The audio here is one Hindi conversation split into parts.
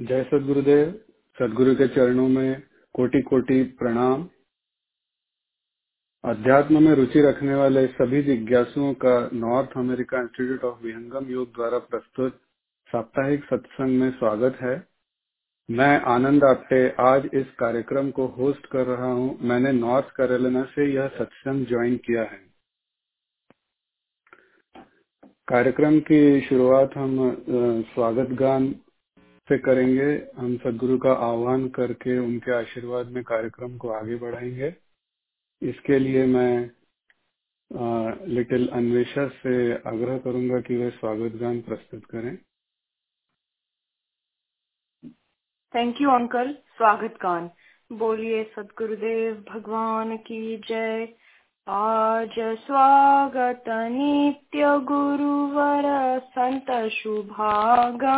जय सदगुरुदेव। सदगुरु के चरणों में कोटि कोटि प्रणाम। अध्यात्म में रुचि रखने वाले सभी जिज्ञासुओं का North America Institute of Vihangam Yoga द्वारा प्रस्तुत साप्ताहिक सत्संग में स्वागत है। मैं आनंद आपटे आज इस कार्यक्रम को होस्ट कर रहा हूँ। मैंने नॉर्थ कैरोलिना से यह सत्संग ज्वाइन किया है। कार्यक्रम की शुरुआत हम स्वागत गान से करेंगे हम सदगुरु का आह्वान करके उनके आशीर्वाद में कार्यक्रम को आगे बढ़ाएँगे। इसके लिए मैं आ, लिटिल अन्वेषा से आग्रह करूँगा कि वे स्वागत गान प्रस्तुत करें। थैंक यू अंकल स्वागत गान। बोलिए सदगुरुदेव भगवान की जय। आज स्वागत नित्य गुरुवर संत शुभागमाइए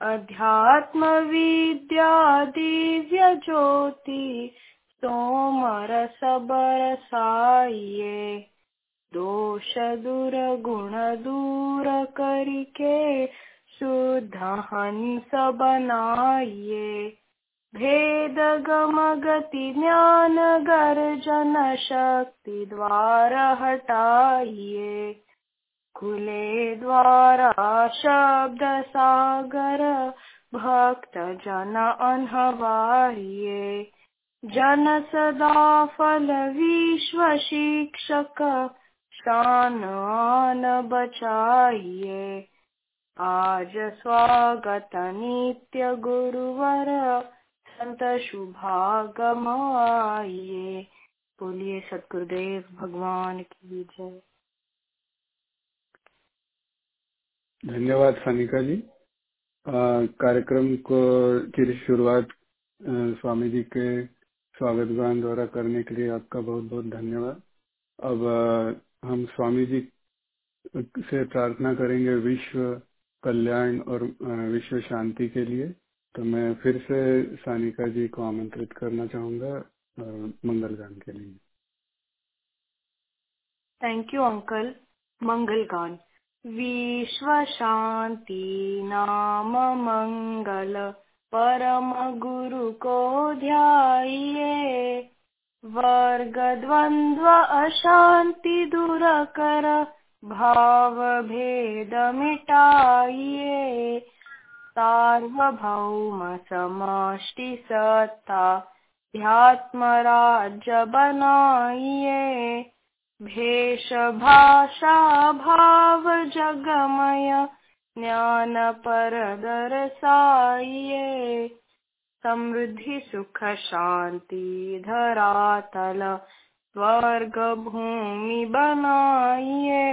अध्यात्म विद्या दिव्य ज्योति सोमर सबर साइए दोष दूर गुण दूर करके शुद्ध हंस बनाइए भेद गम गति ज्ञान गर्जन शक्ति द्वार हटाइए खुले द्वारा शब्द सागर भक्त जन सदा फल विश्व शिक्षक शान बचाइए आज स्वागत नित्य गुरुवर संत शुभागमाइए बोलिए सतगुरुदेव भगवान की जय। धन्यवाद सानिका जी। कार्यक्रम को की शुरुआत स्वामी जी के स्वागत गान द्वारा करने के लिए आपका बहुत बहुत धन्यवाद। अब आ, हम स्वामी जी से प्रार्थना करेंगे विश्व कल्याण और विश्व शांति के लिए। तो मैं फिर से सानिका जी को आमंत्रित करना चाहूँगा मंगल गान के लिए। थैंक यू अंकल मंगल गान विश्व शांति नाम मंगल, परम गुरु को ध्याइए। वर्ग द्वंद्व अशांति दूर कर भाव भेद मिटाइए। सार्वभौम समष्टि सत्ता ध्यात्म राज्य बनाइए भेष भाषा भाव जगमय ज्ञान पर दरसाइए समृद्धि सुख शांति धरातल स्वर्ग भूमि बनाइए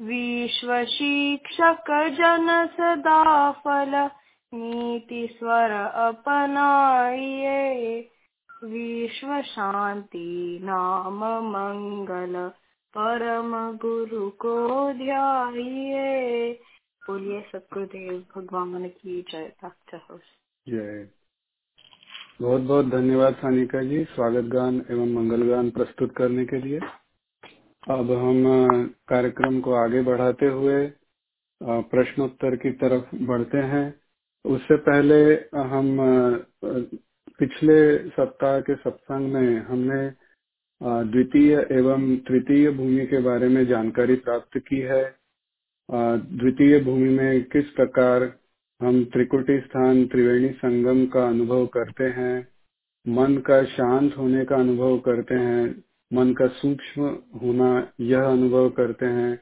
विश्व शिक्षक जन सदा फल नीति स्वर अपनाइए विश्व शांति नाम मंगल परम गुरु को ध्याइए बोलिए सतगुरुदेव, भगवान की जय। भक्त जय। बहुत बहुत धन्यवाद सानिका जी। स्वागत गान एवं मंगल गान प्रस्तुत करने के लिए। अब हम कार्यक्रम को आगे बढ़ाते हुए प्रश्नोत्तर की तरफ़ बढ़ते हैं। उससे पहले हम पिछले सप्ताह के सत्संग में हमने द्वितीय एवं तृतीय भूमि के बारे में जानकारी प्राप्त की है। द्वितीय भूमि में किस प्रकार हम त्रिकुटी स्थान, त्रिवेणी संगम का अनुभव करते हैं, मन का शांत होने का अनुभव करते हैं मन का सूक्ष्म होना यह अनुभव करते हैं।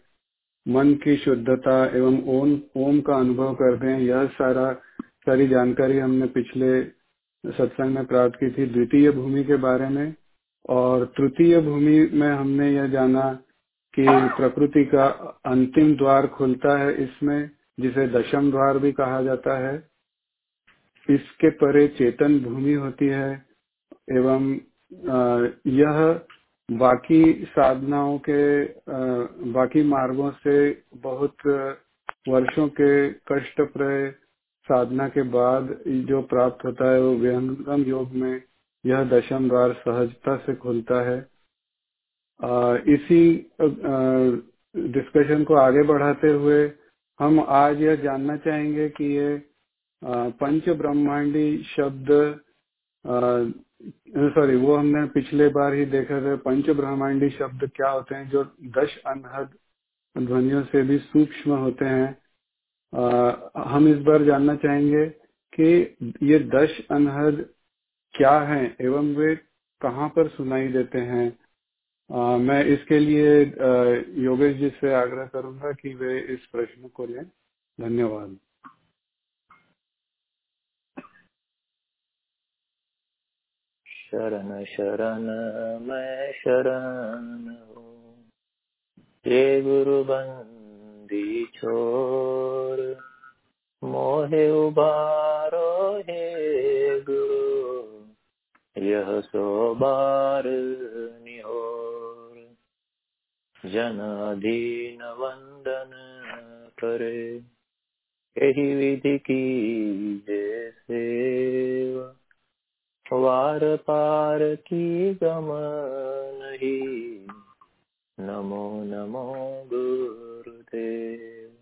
मन की शुद्धता एवं ओम ओम का अनुभव करते हैं। यह सारा, सारी जानकारी हमने पिछले सत्संग में प्राप्त की थी। द्वितीय भूमि के बारे में और तृतीय भूमि में हमने यह जाना कि प्रकृति का अंतिम द्वार खुलता है इसमें, जिसे दशम द्वार भी कहा जाता है। इसके परे चेतन भूमि होती है एवं यह बाकी साधनाओं के बाकी मार्गों से बहुत वर्षों के कष्ट प्रय साधना के बाद जो प्राप्त होता है वो व्यंगम योग में यह दशम द्वार सहजता से खुलता है। इसी डिस्कशन को आगे बढ़ाते हुए हम आज यह जानना चाहेंगे कि ये पंच ब्रह्मांडी शब्द सॉरी वो हमने पिछले बार ही देखा था पंच ब्रह्मांडी शब्द क्या होते हैं जो दश अनहद ध्वनियों से भी सूक्ष्म होते हैं। आ, हम इस बार जानना चाहेंगे कि ये दश अनहद क्या हैं एवं वे कहाँ पर सुनाई देते हैं। आ, मैं इसके लिए योगेश जी से आग्रह करूँगा कि वे इस प्रश्न को लें। धन्यवाद। शरण शरण मैं शरण हूँ। ये गुरु बंदी छोर, मोहे उबारो हे गुरु, यह सो बार निहोर। जन अधीन वंदन करे, यही विधि की जैसे वार पार की गम नहीं नमो नमो गुरुदेव।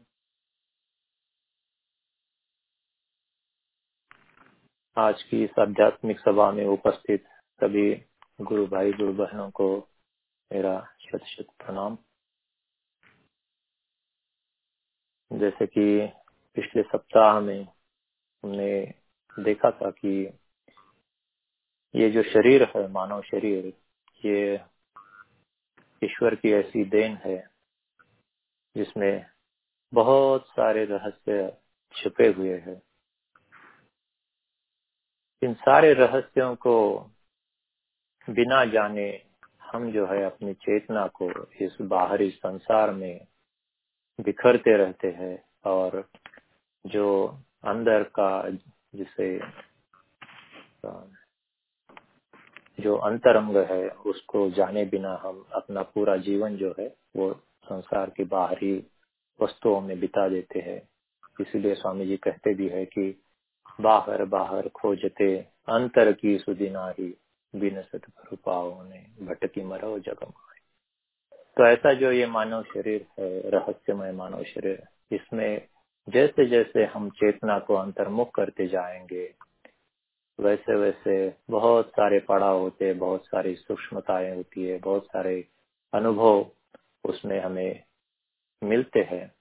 आज की इस आध्यात्मिक सभा में उपस्थित सभी गुरु भाई, गुरु बहनों को मेरा शत शत प्रणाम। जैसे कि पिछले सप्ताह में हमने देखा था कि ये जो शरीर है, मानव शरीर, ये ईश्वर की ऐसी देन है, जिसमें बहुत सारे रहस्य छुपे हुए हैं। इन सारे रहस्यों को बिना जाने हम जो है अपनी चेतना को इस बाहरी संसार में बिखरते रहते हैं और जो अंदर का जिसे जो अंतरंग है, उसको जाने बिना हम अपना पूरा जीवन जो है, वो संसार की बाहरी वस्तुओं में बिता देते हैं। इसलिए स्वामी जी कहते भी है कि बाहर बाहर खोजते अंतर की सुदिना ही बिन सत पाओ ने भटकी मरो जगम तो ऐसा जो ये मानव शरीर है, रहस्यमय मानव शरीर, इसमें जैसे जैसे हम चेतना को अंतर्मुख करते जाएँगे वैसे वैसे बहुत सारे पड़ाव होते हैं, बहुत सारी सूक्ष्मताएँ होती है, बहुत सारे अनुभव उसमें हमें मिलते हैं।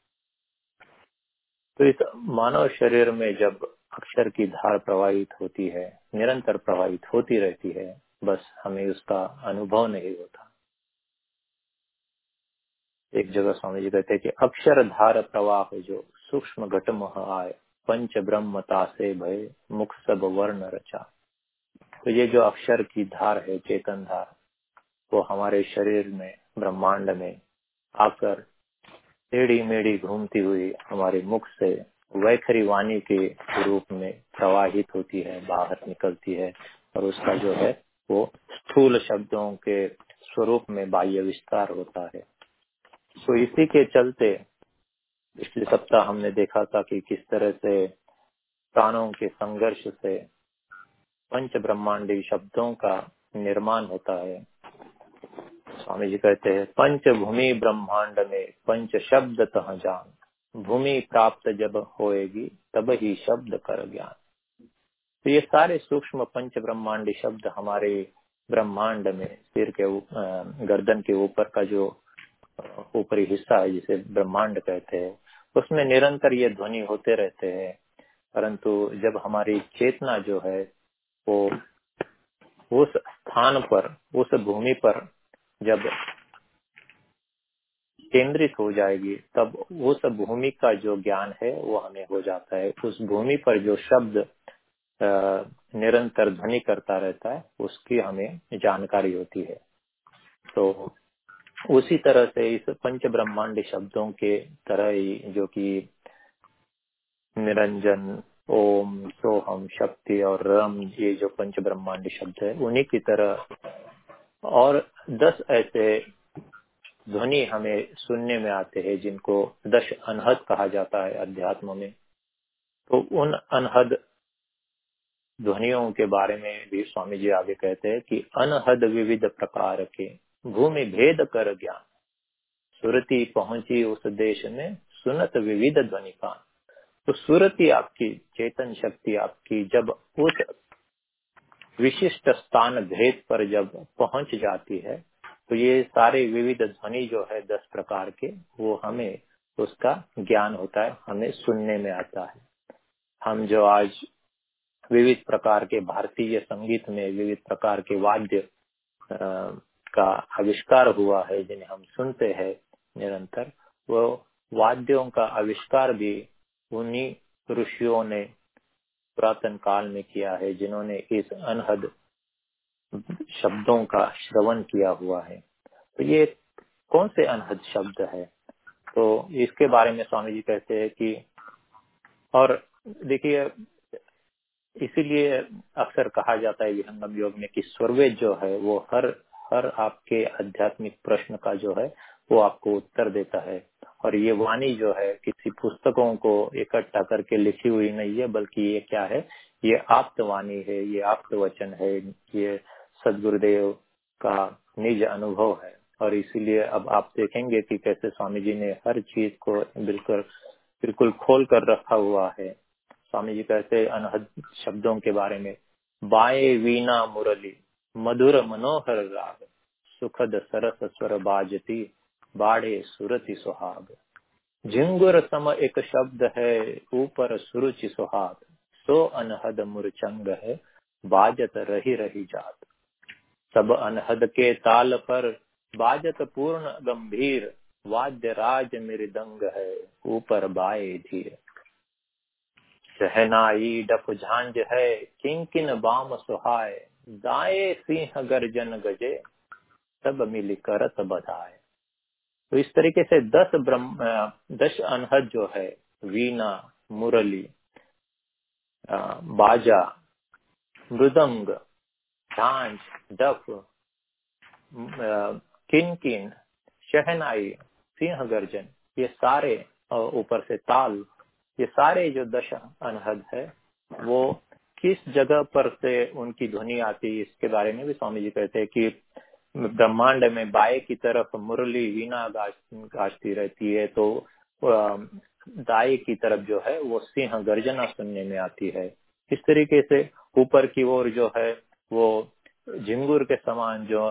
तो इस मानव शरीर में जब अक्षर की धार प्रवाहित होती है, निरंतर प्रवाहित होती रहती है, बस हमें उसका अनुभव नहीं होता। एक जगह स्वामी जी कहते हैं कि अक्षर धार प्रवाह जो सूक्ष्म घट मह आए पंच ब्रह्मता से भय, मुख सब वर्ण रचा। तो ये जो अक्षर की धार है, चेतन धार, वो हमारे शरीर में, ब्रह्मांड में आकर टेढ़ी मेढ़ी घूमती हुई हमारे मुख से वैखरी वाणी के रूप में प्रवाहित होती है, बाहर निकलती है और उसका जो है, वो स्थूल शब्दों के स्वरूप में बाह्य विस्तार होता है। तो इसी के चलते पिछले सप्ताह हमने देखा था कि किस तरह से प्राणों के संघर्ष से पंच ब्रह्मांडी शब्दों का निर्माण होता है। स्वामी जी कहते हैं पंच भूमि ब्रह्मांड में पंच शब्द तह जान भूमि प्राप्त जब होएगी, तब ही शब्द कर ज्ञान। तो ये सारे सूक्ष्म पंच ब्रह्मांडी शब्द हमारे ब्रह्मांड में सिर के गर्दन के ऊपर का जो ऊपरी हिस्सा है, जिसे ब्रह्मांड कहते हैं उसमें निरंतर ये ध्वनि होते रहते हैं। परंतु जब हमारी चेतना जो है, वो उस स्थान पर, उस भूमि पर जब केंद्रित हो जाएगी, तब उस भूमि का जो ज्ञान है, वो हमें हो जाता है। उस भूमि पर जो शब्द निरंतर ध्वनि करता रहता है, उसकी हमें जानकारी होती है। तो उसी तरह से इस पंच ब्रह्मांड शब्दों के तरह ही जो कि निरंजन, ओम, सोहम, शक्ति और रम, ये जो पंच ब्रह्मांड शब्द है, उन्हीं की तरह। और दस ऐसे ध्वनि हमें सुनने में आते हैं जिनको दश अनहद कहा जाता है अध्यात्म में। तो उन अनहद ध्वनियों के बारे में भी स्वामी जी आगे कहते हैं कि अनहद विविध प्रकार के भूमि भेद कर ज्ञान। सुरती पहुँची उस देश में, सुनत विविध ध्वनि का तो सुरति आपकी, चेतन शक्ति आपकी, जब उस विशिष्ट स्थान भेद पर जब पहुँच जाती है तो ये सारे विविध ध्वनि जो है दस प्रकार के, वो हमें उसका ज्ञान होता है, हमें सुनने में आता है। हम जो आज विविध प्रकार के भारतीय संगीत में, विविध प्रकार के वाद्य का आविष्कार हुआ है, जिन्हें हम सुनते हैं निरंतर, वो वाद्यों का आविष्कार भी उन्हीं ऋषियों ने पुरातन काल में किया है, जिन्होंने इस अनहद शब्दों का श्रवण किया हुआ है। तो ये कौन से अनहद शब्द है? तो इसके बारे में स्वामी जी कहते हैं कि, और देखिए, इसीलिए अक्सर कहा जाता है विहंगम योग में कि स्वर्वेद जो है, वो हर हर आपके आध्यात्मिक प्रश्न का जो है, वो आपको उत्तर देता है। और ये वाणी जो है, किसी पुस्तकों को इकट्ठा करके लिखी हुई नहीं है, बल्कि ये क्या है, ये आप्त वाणी है, ये आप्त वचन है, ये सदगुरुदेव का निज अनुभव है। और इसीलिए अब आप देखेंगे कि कैसे स्वामी जी ने हर चीज़ को बिल्कुल बिल्कुल खोल कर रखा हुआ है। स्वामी जी कहते अनहद शब्दों के बारे में, बाए वीणा मुरली। मधुर मनोहर राग, सुखद सरस स्वर बाजती, बाढ़े सुरति सुहाग। झिंगुर सम एक शब्द है, ऊपर सुरुचि सुहाग। सो अनहद मुरचंग है, बाजत रही रही जात। सब अनहद के ताल पर बाजत पूर्ण गंभीर, वाद्य राज मृदंग है, ऊपर बाए धीर। सहनाई डफ झांझ है, किंकिन बाम सुहाय दाए सिंह गर्जन गजे, सब मिल करत बधाए तो इस तरीके से दस ब्रह्म दस अनहद जो है, वीणा, मुरली बाजा, मृदंग, झांझ, डफ किन किन, शहनाई, सिंह गर्जन ये सारे ऊपर से ताल, ये सारे जो दश अनहद है, वो किस जगह पर से उनकी ध्वनि आती इसके बारे में भी स्वामी जी कहते हैं कि ब्रह्मांड में बाएँ की तरफ़ मुरली वीणा गाजती रहती है तो दाएँ की तरफ़ जो है वो सिंह गर्जना सुनने में आती है। इस तरीके से ऊपर की ओर जो है वो झिंगुर के समान जो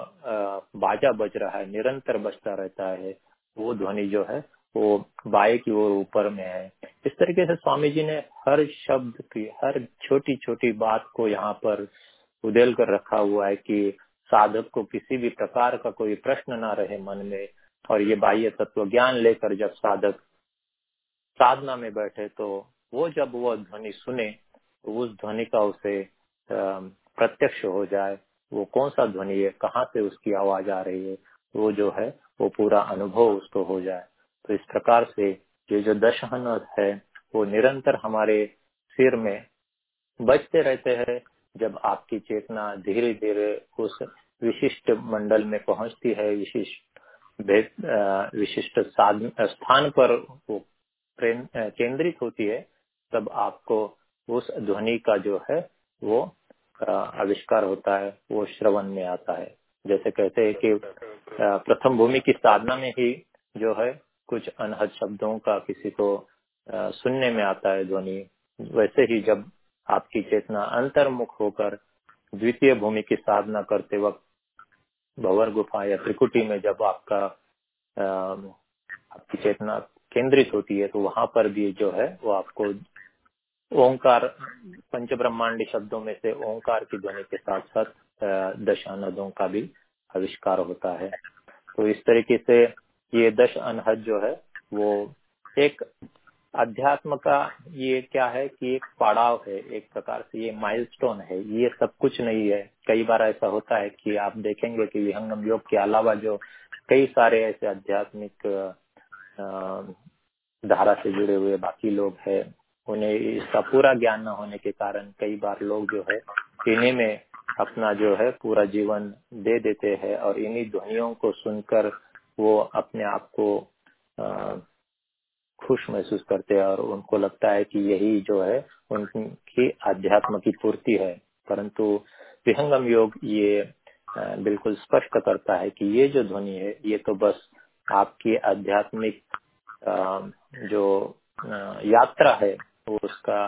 बाजा बज रहा है, निरंतर बजता रहता है, वो ध्वनि जो है वो बाएँ की ओर ऊपर में है। इस तरीके से स्वामी जी ने हर शब्द की, हर छोटी छोटी बात को यहाँ पर उदेल कर रखा हुआ है कि साधक को किसी भी प्रकार का कोई प्रश्न ना रहे मन में और ये बाह्य तत्व ज्ञान लेकर जब साधक साधना में बैठे तो वो जब वो ध्वनि सुने तो उस ध्वनि का उसे प्रत्यक्ष हो जाए, वो कौन सा ध्वनि है, कहाँ से उसकी आवाज़ आ रही है, वो जो है वो पूरा अनुभव उसको हो जाए। तो इस प्रकार से ये जो दशहन है, वो निरंतर हमारे सिर में बचते रहते हैं जब आपकी चेतना धीरे धीरे उस विशिष्ट मंडल में पहुँचती है, विशिष्ट विशिष्ट स्थान पर वो केंद्रित होती है, तब आपको उस ध्वनि का जो है वो आविष्कार होता है, वो श्रवण में आता है। जैसे कहते हैं कि प्रथम भूमि की साधना में ही जो है कुछ अनहद शब्दों का किसी को सुनने में आता है ध्वनि, वैसे ही जब आपकी चेतना अंतर्मुख होकर द्वितीय भूमि की साधना करते वक्त भवर गुफा या त्रिकुटी में जब आपका आपकी चेतना केंद्रित होती है तो वहाँ पर भी जो है वो आपको ओंकार पंच ब्रह्मांडी शब्दों में से ओंकार की ध्वनि के साथ साथ दशानदों का भी आविष्कार होता है। तो इस तरीके से ये दश अनहद जो है, वो एक अध्यात्म का ये क्या है कि एक पड़ाव है एक प्रकार से, ये माइलस्टोन है, ये सब कुछ नहीं है। कई बार ऐसा होता है कि आप देखेंगे कि विहंगम योग के अलावा जो कई सारे ऐसे आध्यात्मिक धारा से जुड़े हुए बाकी लोग हैं, उन्हें इसका पूरा ज्ञान न होने के कारण कई बार लोग जो है, इन्हीं में अपना जो है पूरा जीवन दे देते हैं और इन्हीं ध्वनियों को सुनकर वो अपने आप को खुश महसूस करते हैं और उनको लगता है कि यही जो है उनकी आध्यात्म की पूर्ति है। परंतु विहंगम योग ये बिल्कुल स्पष्ट करता है कि ये जो ध्वनि है, ये तो बस आपकी आध्यात्मिक जो यात्रा है वो उसका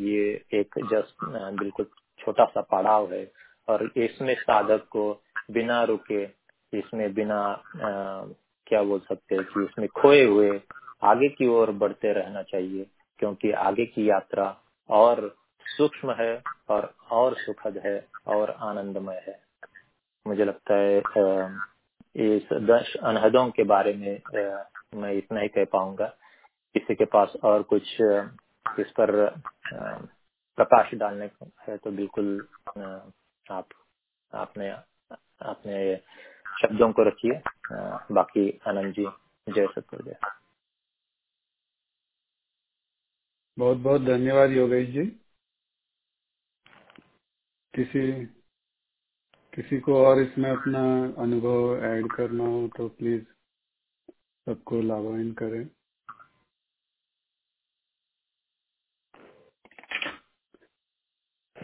ये एक जस्ट बिल्कुल छोटा सा पड़ाव है। और इसमें साधक को बिना रुके इसमें बिना आ, क्या बोल सकते हैं कि इसमें खोए हुए आगे की ओर बढ़ते रहना चाहिए क्योंकि आगे की यात्रा और सूक्ष्म है और और सुखद है और आनंदमय है। मुझे लगता है इस दश अनहदों के बारे में मैं इतना ही कह पाऊँगा। किसी के पास और कुछ इस पर प्रकाश डालने है तो बिल्कुल आप आपने आपने शब्दों को रखिए बाकी आनंद जी, जय सतगुरुदेव। बहुत बहुत धन्यवाद योगेश जी। किसी किसी को और इसमें अपना अनुभव ऐड करना हो तो प्लीज़ सबको लाभाइन करें।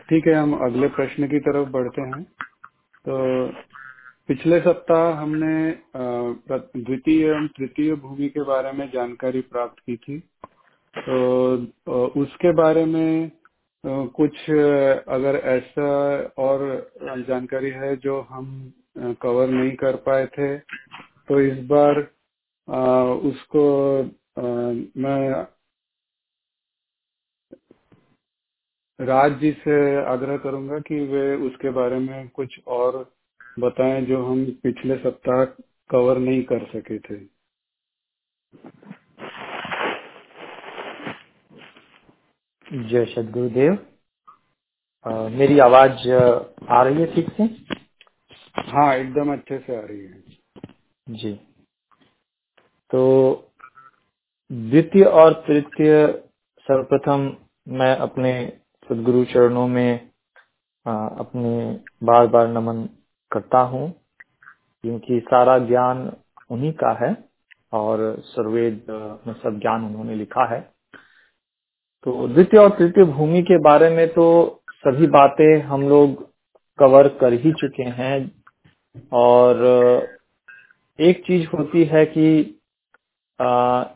ठीक है, हम अगले प्रश्न की तरफ़ बढ़ते हैं। तो पिछले सप्ताह हमने द्वितीय एवं तृतीय भूमि के बारे में जानकारी प्राप्त की थी। तो उसके बारे में कुछ, अगर ऐसा और जानकारी है जो हम कवर नहीं कर पाए थे तो इस बार उसको मैं राज जी से आग्रह करूँगा कि वे उसके बारे में कुछ और बताएँ जो हम पिछले सप्ताह कवर नहीं कर सके थे। जय सदगुरुदेव। मेरी आवाज़ आ रही है ठीक से? हाँ एकदम अच्छे से आ रही है। जी। तो द्वितीय और तृतीय सर्वप्रथम मैं अपने सदगुरु चरणों में अपने बार बार नमन करता हूँ, क्योंकि सारा ज्ञान उन्हीं का है और सर्वेद में सब ज्ञान उन्होंने लिखा है। तो द्वितीय और तृतीय भूमि के बारे में तो सभी बातें हम लोग कवर कर ही चुके हैं और एक चीज़ होती है कि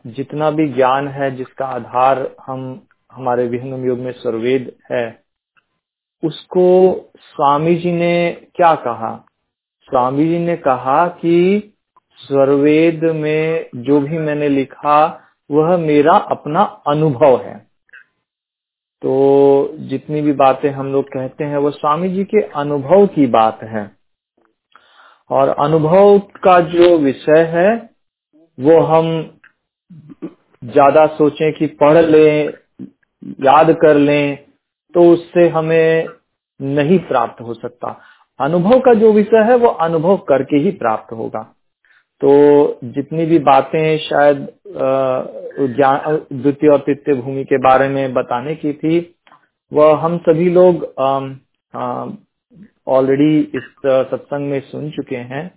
जितना भी ज्ञान है, जिसका आधार हम, हमारे विहन योग में सर्वेद है, उसको स्वामी जी ने क्या कहा? स्वामी जी ने कहा कि सर्वेद में जो भी मैंने लिखा, वह मेरा अपना अनुभव है। तो जितनी भी बातें हम लोग कहते हैं वो स्वामी जी के अनुभव की बात है। और अनुभव का जो विषय है, वो हम ज़्यादा सोचें कि पढ़ लें, याद कर लें तो उससे हमें नहीं प्राप्त हो सकता। अनुभव का जो विषय है, वो अनुभव करके ही प्राप्त होगा। तो जितनी भी बातें शायद द्वितीय और तृतीय भूमि के बारे में बताने की थी, वह हम सभी लोग ऑलरेडी इस सत्संग में सुन चुके हैं।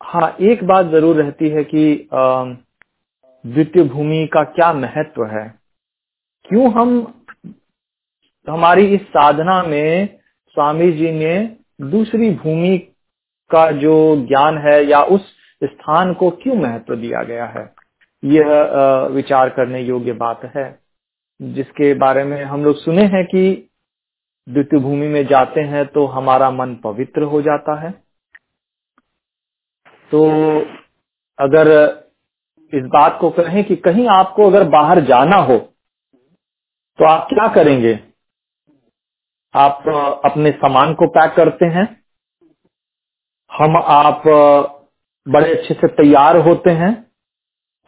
हाँ एक बात ज़रूर रहती है कि द्वितीय भूमि का क्या महत्व है? क्यों हम, हमारी इस साधना में स्वामी जी ने दूसरी भूमि का जो ज्ञान है या उस स्थान को क्यों महत्व दिया गया है? यह विचार करने योग्य बात है। जिसके बारे में हम लोग सुने हैं कि द्वितीय भूमि में जाते हैं तो हमारा मन पवित्र हो जाता है। तो अगर इस बात को कहें कि कहीं आपको अगर बाहर जाना हो तो आप क्या करेंगे? आप अपने सामान को पैक करते हैं। हम आप बड़े अच्छे से तैयार होते हैं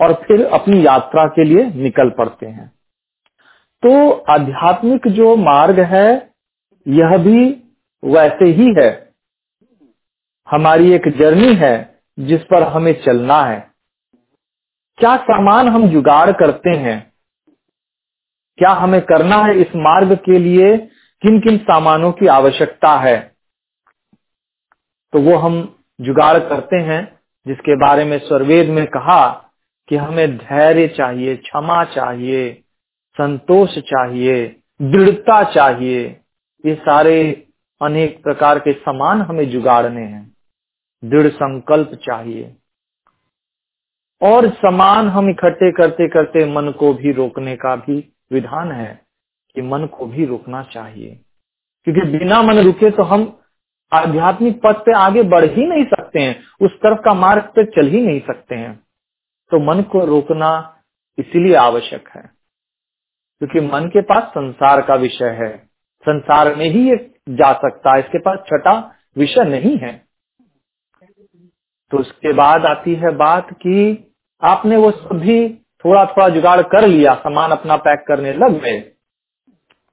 और फिर अपनी यात्रा के लिए निकल पड़ते हैं। तो आध्यात्मिक जो मार्ग है, यह भी वैसे ही है। हमारी एक जर्नी है जिस पर हमें चलना है। क्या सामान हम जुगाड़ करते हैं? क्या हमें करना है इस मार्ग के लिए? किन किन सामानों की आवश्यकता है? तो वो हम जुगाड़ करते हैं, जिसके बारे में स्वर्वेद में कहा कि हमें धैर्य चाहिए, क्षमा चाहिए, संतोष चाहिए, दृढ़ता चाहिए। ये सारे अनेक प्रकार के समान हमें जुगाड़ने हैं। दृढ़ संकल्प चाहिए। और समान हम इकट्ठे करते करते मन को भी रोकने का भी विधान है। कि मन को भी रोकना चाहिए। क्योंकि बिना मन रुके तो हम आध्यात्मिक पथ पे आगे बढ़ ही नहीं सकते हैं, उस तरफ़ का मार्ग पे चल ही नहीं सकते हैं। तो मन को रोकना इसीलिए आवश्यक है। क्योंकि मन के पास संसार का विषय है। संसार में ही ये जा सकता है, इसके पास छठा विषय नहीं है। तो उसके बाद आती है बात कि आपने वो सभी थोड़ा थोड़ा जुगाड़ कर लिया, सामान अपना पैक करने लग गए।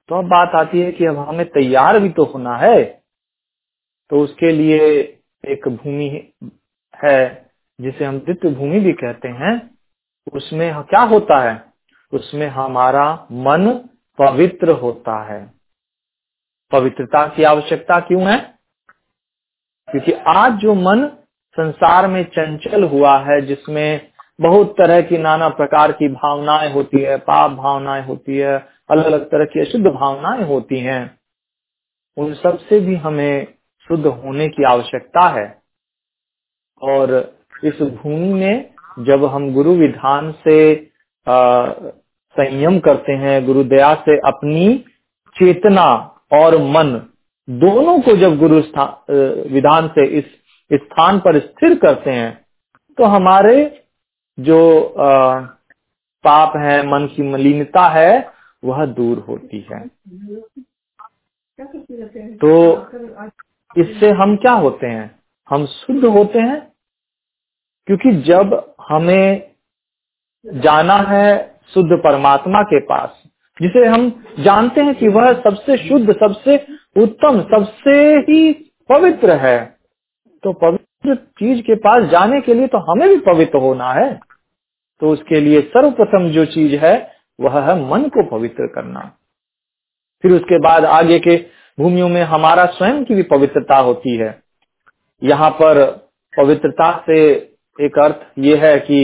तो अब बात आती है कि अब हमें तैयार भी तो होना है तो उसके लिए एक भूमि है, जिसे हम द्वितीय भूमि भी कहते हैं, उसमें क्या होता है? उसमें हमारा मन पवित्र होता है। पवित्रता की आवश्यकता क्यों है? क्योंकि आज जो मन संसार में चंचल हुआ है, जिसमें बहुत तरह की नाना प्रकार की भावनाएँ होती है, पाप भावनाएँ होती है अलग अलग तरह की अशुद्ध भावनाएँ होती हैं। उन सबसे भी हमें शुद्ध होने की आवश्यकता है। और इस भूमि में जब हम गुरु विधान से संयम करते हैं गुरु दया से अपनी चेतना और मन दोनों को जब गुरु विधान से इस स्थान पर स्थिर करते हैं तो हमारे जो आ, पाप है मन की मलिनता है वह दूर होती है। तो इससे हम क्या होते हैं? हम शुद्ध होते हैं, क्योंकि जब हमें जाना है शुद्ध परमात्मा के पास, जिसे हम जानते हैं कि वह सबसे शुद्ध, सबसे उत्तम, सबसे ही पवित्र है तो पवित्र चीज़ के पास जाने के लिए तो हमें भी पवित्र होना है। तो उसके लिए सर्वप्रथम जो चीज़ है वह है मन को पवित्र करना। फिर उसके बाद आगे के भूमियों में हमारा स्वयं की भी पवित्रता होती है। यहाँ पर पवित्रता से एक अर्थ ये है कि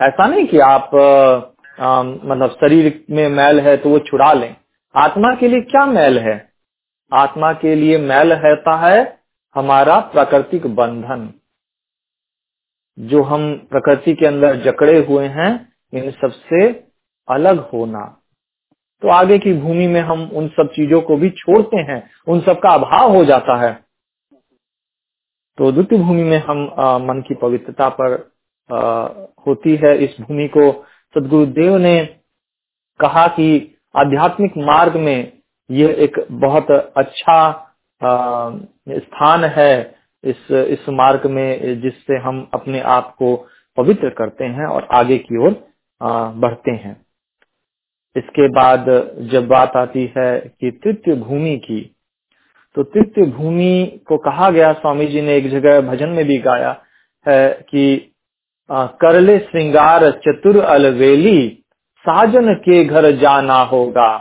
ऐसा नहीं कि आप आ, मतलब शरीर में मैल है तो वो छुड़ा लें। आत्मा के लिए क्या मैल है? आत्मा के लिए मैल रहता है हमारा प्राकृतिक बंधन। जो हम प्रकृति के अंदर जकड़े हुए हैं इन सबसे अलग होना। तो आगे की भूमि में हम उन सब चीज़ों को भी छोड़ते हैं उन सब का अभाव हो जाता है। तो द्वितीय भूमि में हम आ, मन की पवित्रता पर आ, होती है। इस भूमि को सदगुरुदेव ने कहा कि आध्यात्मिक मार्ग में यह एक बहुत अच्छा आ, स्थान है इस इस मार्ग में जिससे हम अपने आप को पवित्र करते हैं और आगे की ओर बढ़ते हैं। इसके बाद जब बात आती है कि तृतीय भूमि की तो तृतीय भूमि को कहा गया स्वामी जी ने एक जगह भजन में भी गाया है कि करले श्रृंगार चतुर अलवेली, साजन के घर जाना होगा।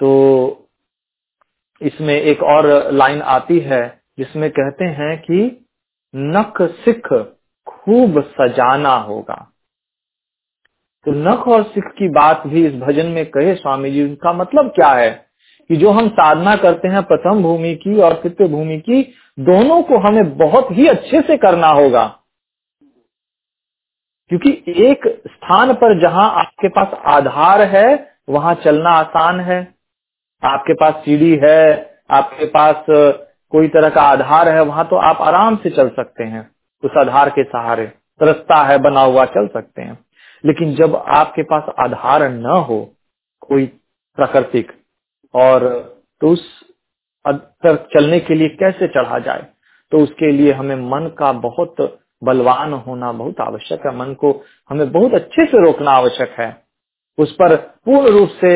तो इसमें एक और लाइन आती है जिसमें कहते हैं कि नख सिख खूब सजाना होगा। तो नख और सिख की बात भी इस भजन में कहे स्वामी जी उनका मतलब क्या है? कि जो हम साधना करते हैं प्रथम भूमि की और तृतीय भूमि की, दोनों को हमें बहुत ही अच्छे से करना होगा। क्योंकि एक स्थान पर जहाँ आपके पास आधार है, वहाँ चलना आसान है। आपके पास सीढ़ी है, आपके पास कोई तरह का आधार है, वहाँ तो आप आराम से चल सकते हैं। उस आधार के सहारे, रस्ता है, बना हुआ चल सकते हैं। लेकिन जब आपके पास आधार न हो कोई प्राकृतिक और तो उस तक चलने के लिए कैसे चढ़ा जाए तो उसके लिए हमें मन का बहुत बलवान होना बहुत आवश्यक है। मन को हमें बहुत अच्छे से रोकना आवश्यक है। उस पर पूर्ण रूप से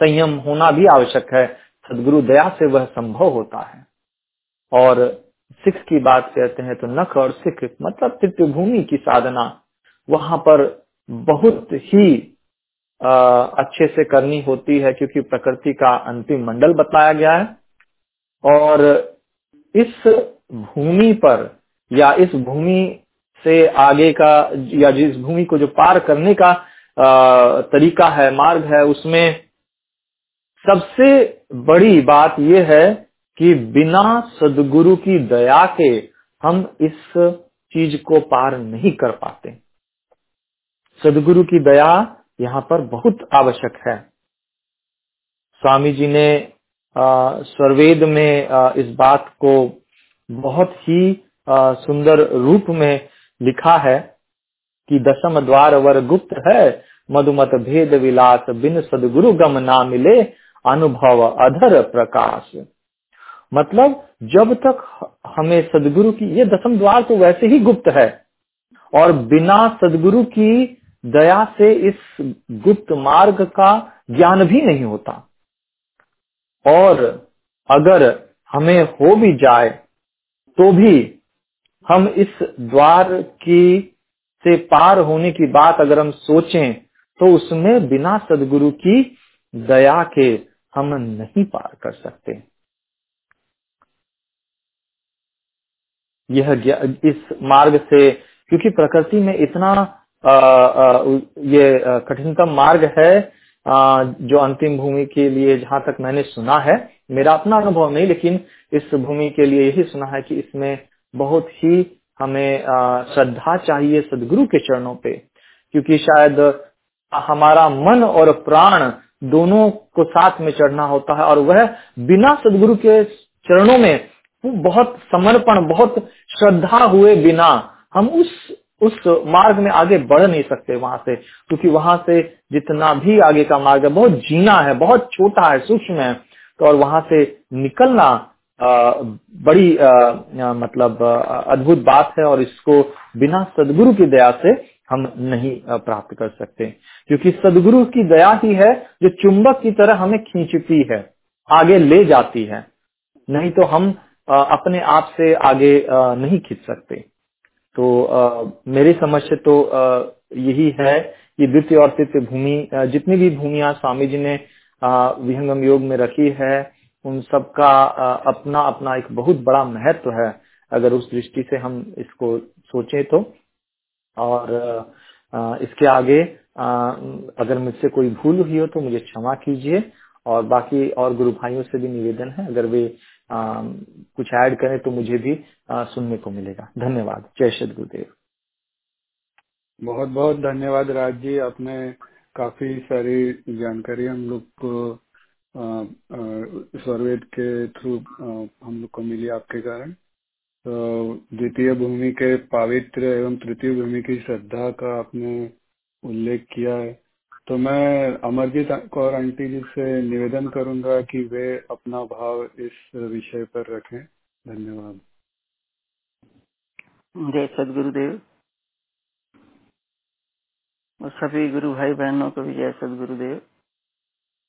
संयम होना भी आवश्यक है। सदगुरु दया से वह संभव होता है। और सिख की बात कहते हैं तो नख और सिख मतलब तृतीय भूमि की साधना, वहाँ पर बहुत ही आ, अच्छे से करनी होती है क्योंकि प्रकृति का अंतिम मंडल बताया गया है। और इस भूमि पर या इस भूमि से आगे का या जिस भूमि को जो पार करने का आ, तरीका है मार्ग है उसमें सबसे बड़ी बात यह है कि बिना सदगुरु की दया के हम इस चीज़ को पार नहीं कर पाते। सदगुरु की दया यहाँ पर बहुत आवश्यक है। स्वामी जी ने स्वरवेद में आ, इस बात को बहुत ही आ, सुंदर रूप में लिखा है कि दशम द्वार वर गुप्त है मधुमत भेद विलास बिन सदगुरु गम ना मिले अनुभव अधर प्रकाश। मतलब जब तक हमें सदगुरु की ये दसम द्वार तो वैसे ही गुप्त है और बिना सदगुरु की दया से इस गुप्त मार्ग का ज्ञान भी नहीं होता। और अगर हमें हो भी जाए तो भी हम इस द्वार की से पार होने की बात अगर हम सोचें तो उसमें बिना सदगुरु की दया के हम नहीं पार कर सकते। यह इस मार्ग से, क्योंकि प्रकृति में इतना ये कठिनतम मार्ग है जो अंतिम भूमि के लिए जहाँ तक मैंने सुना है, मेरा अपना अनुभव नहीं, लेकिन इस भूमि के लिए यही सुना है कि इसमें बहुत ही हमें श्रद्धा चाहिए सदगुरु के चरणों पे। क्योंकि शायद हमारा मन और प्राण दोनों को साथ में चढ़ना होता है, और वह बिना सदगुरु के चरणों में बहुत समर्पण, बहुत श्रद्धा हुए बिना हम उस उस मार्ग में आगे बढ़ नहीं सकते वहाँ से क्योंकि वहाँ से जितना भी आगे का मार्ग है बहुत जीना है बहुत छोटा है सूक्ष्म है तो और वहाँ से निकलना आ, बड़ी आ, मतलब अद्भुत बात है और इसको बिना सदगुरु की दया से हम नहीं प्राप्त कर सकते। क्योंकि सदगुरु की दया ही है जो चुंबक की तरह हमें खींचती है आगे ले जाती है। नहीं तो हम अपने आप से आगे नहीं खींच सकते। तो मेरी समझ से तो यही है कि द्वितीय और तृतीय भूमि जितनी भी भूमिया स्वामी जी ने विहंगम योग में रखी है, उन सब का अपना अपना एक बहुत बड़ा महत्व है, अगर उस दृष्टि से हम इसको सोचें तो। और इसके आगे अगर मुझसे कोई भूल हुई हो तो मुझे क्षमा कीजिए, और बाकी और गुरु भाइयों से भी निवेदन है, अगर वे कुछ ऐड करें तो मुझे भी सुनने को मिलेगा। धन्यवाद। जय श्री गुरुदेव। बहुत बहुत धन्यवाद राज जी। आपने काफ़ी सारी जानकारी हम लोग को स्वरवेद के थ्रू हम लोग को मिली आपके कारण। तो द्वितीय भूमि के पावित्र एवं तृतीय भूमि की श्रद्धा का आपने उल्लेख किया है। तो मैं अमरजीत कौर आंटी जी से निवेदन करूँगा कि वे अपना भाव इस विषय पर रखें। धन्यवाद। जय सदगुरुदेव। और सभी गुरु भाई बहनों को भी जय सदगुरुदेव।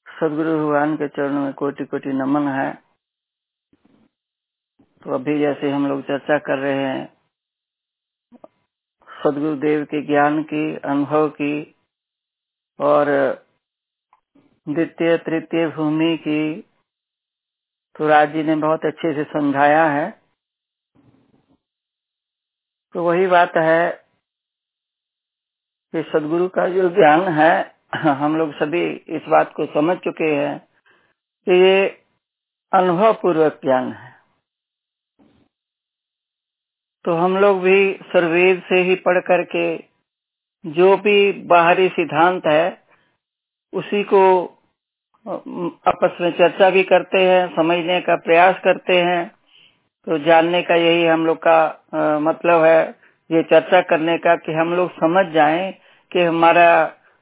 सदगुरु भगवान के चरणों में कोटि कोटि नमन है। तो अभी जैसे हम लोग चर्चा कर रहे हैं, सदगुरुदेव के ज्ञान की, अनुभव की और द्वितीय, तृतीय भूमि की तो राज जी ने बहुत अच्छे से समझाया है। तो वही बात है कि सदगुरु का जो ज्ञान है, हम लोग सभी इस बात को समझ चुके हैं कि ये अनुभव पूर्वक ज्ञान है। तो हम लोग भी सर्वेद से ही पढ़ करके जो भी बाहरी सिद्धांत है उसी को आपस में चर्चा भी करते हैं समझने का प्रयास करते हैं। तो जानने का यही हम लोग का आ, मतलब है ये चर्चा करने का कि हम लोग समझ जाएँ कि हमारा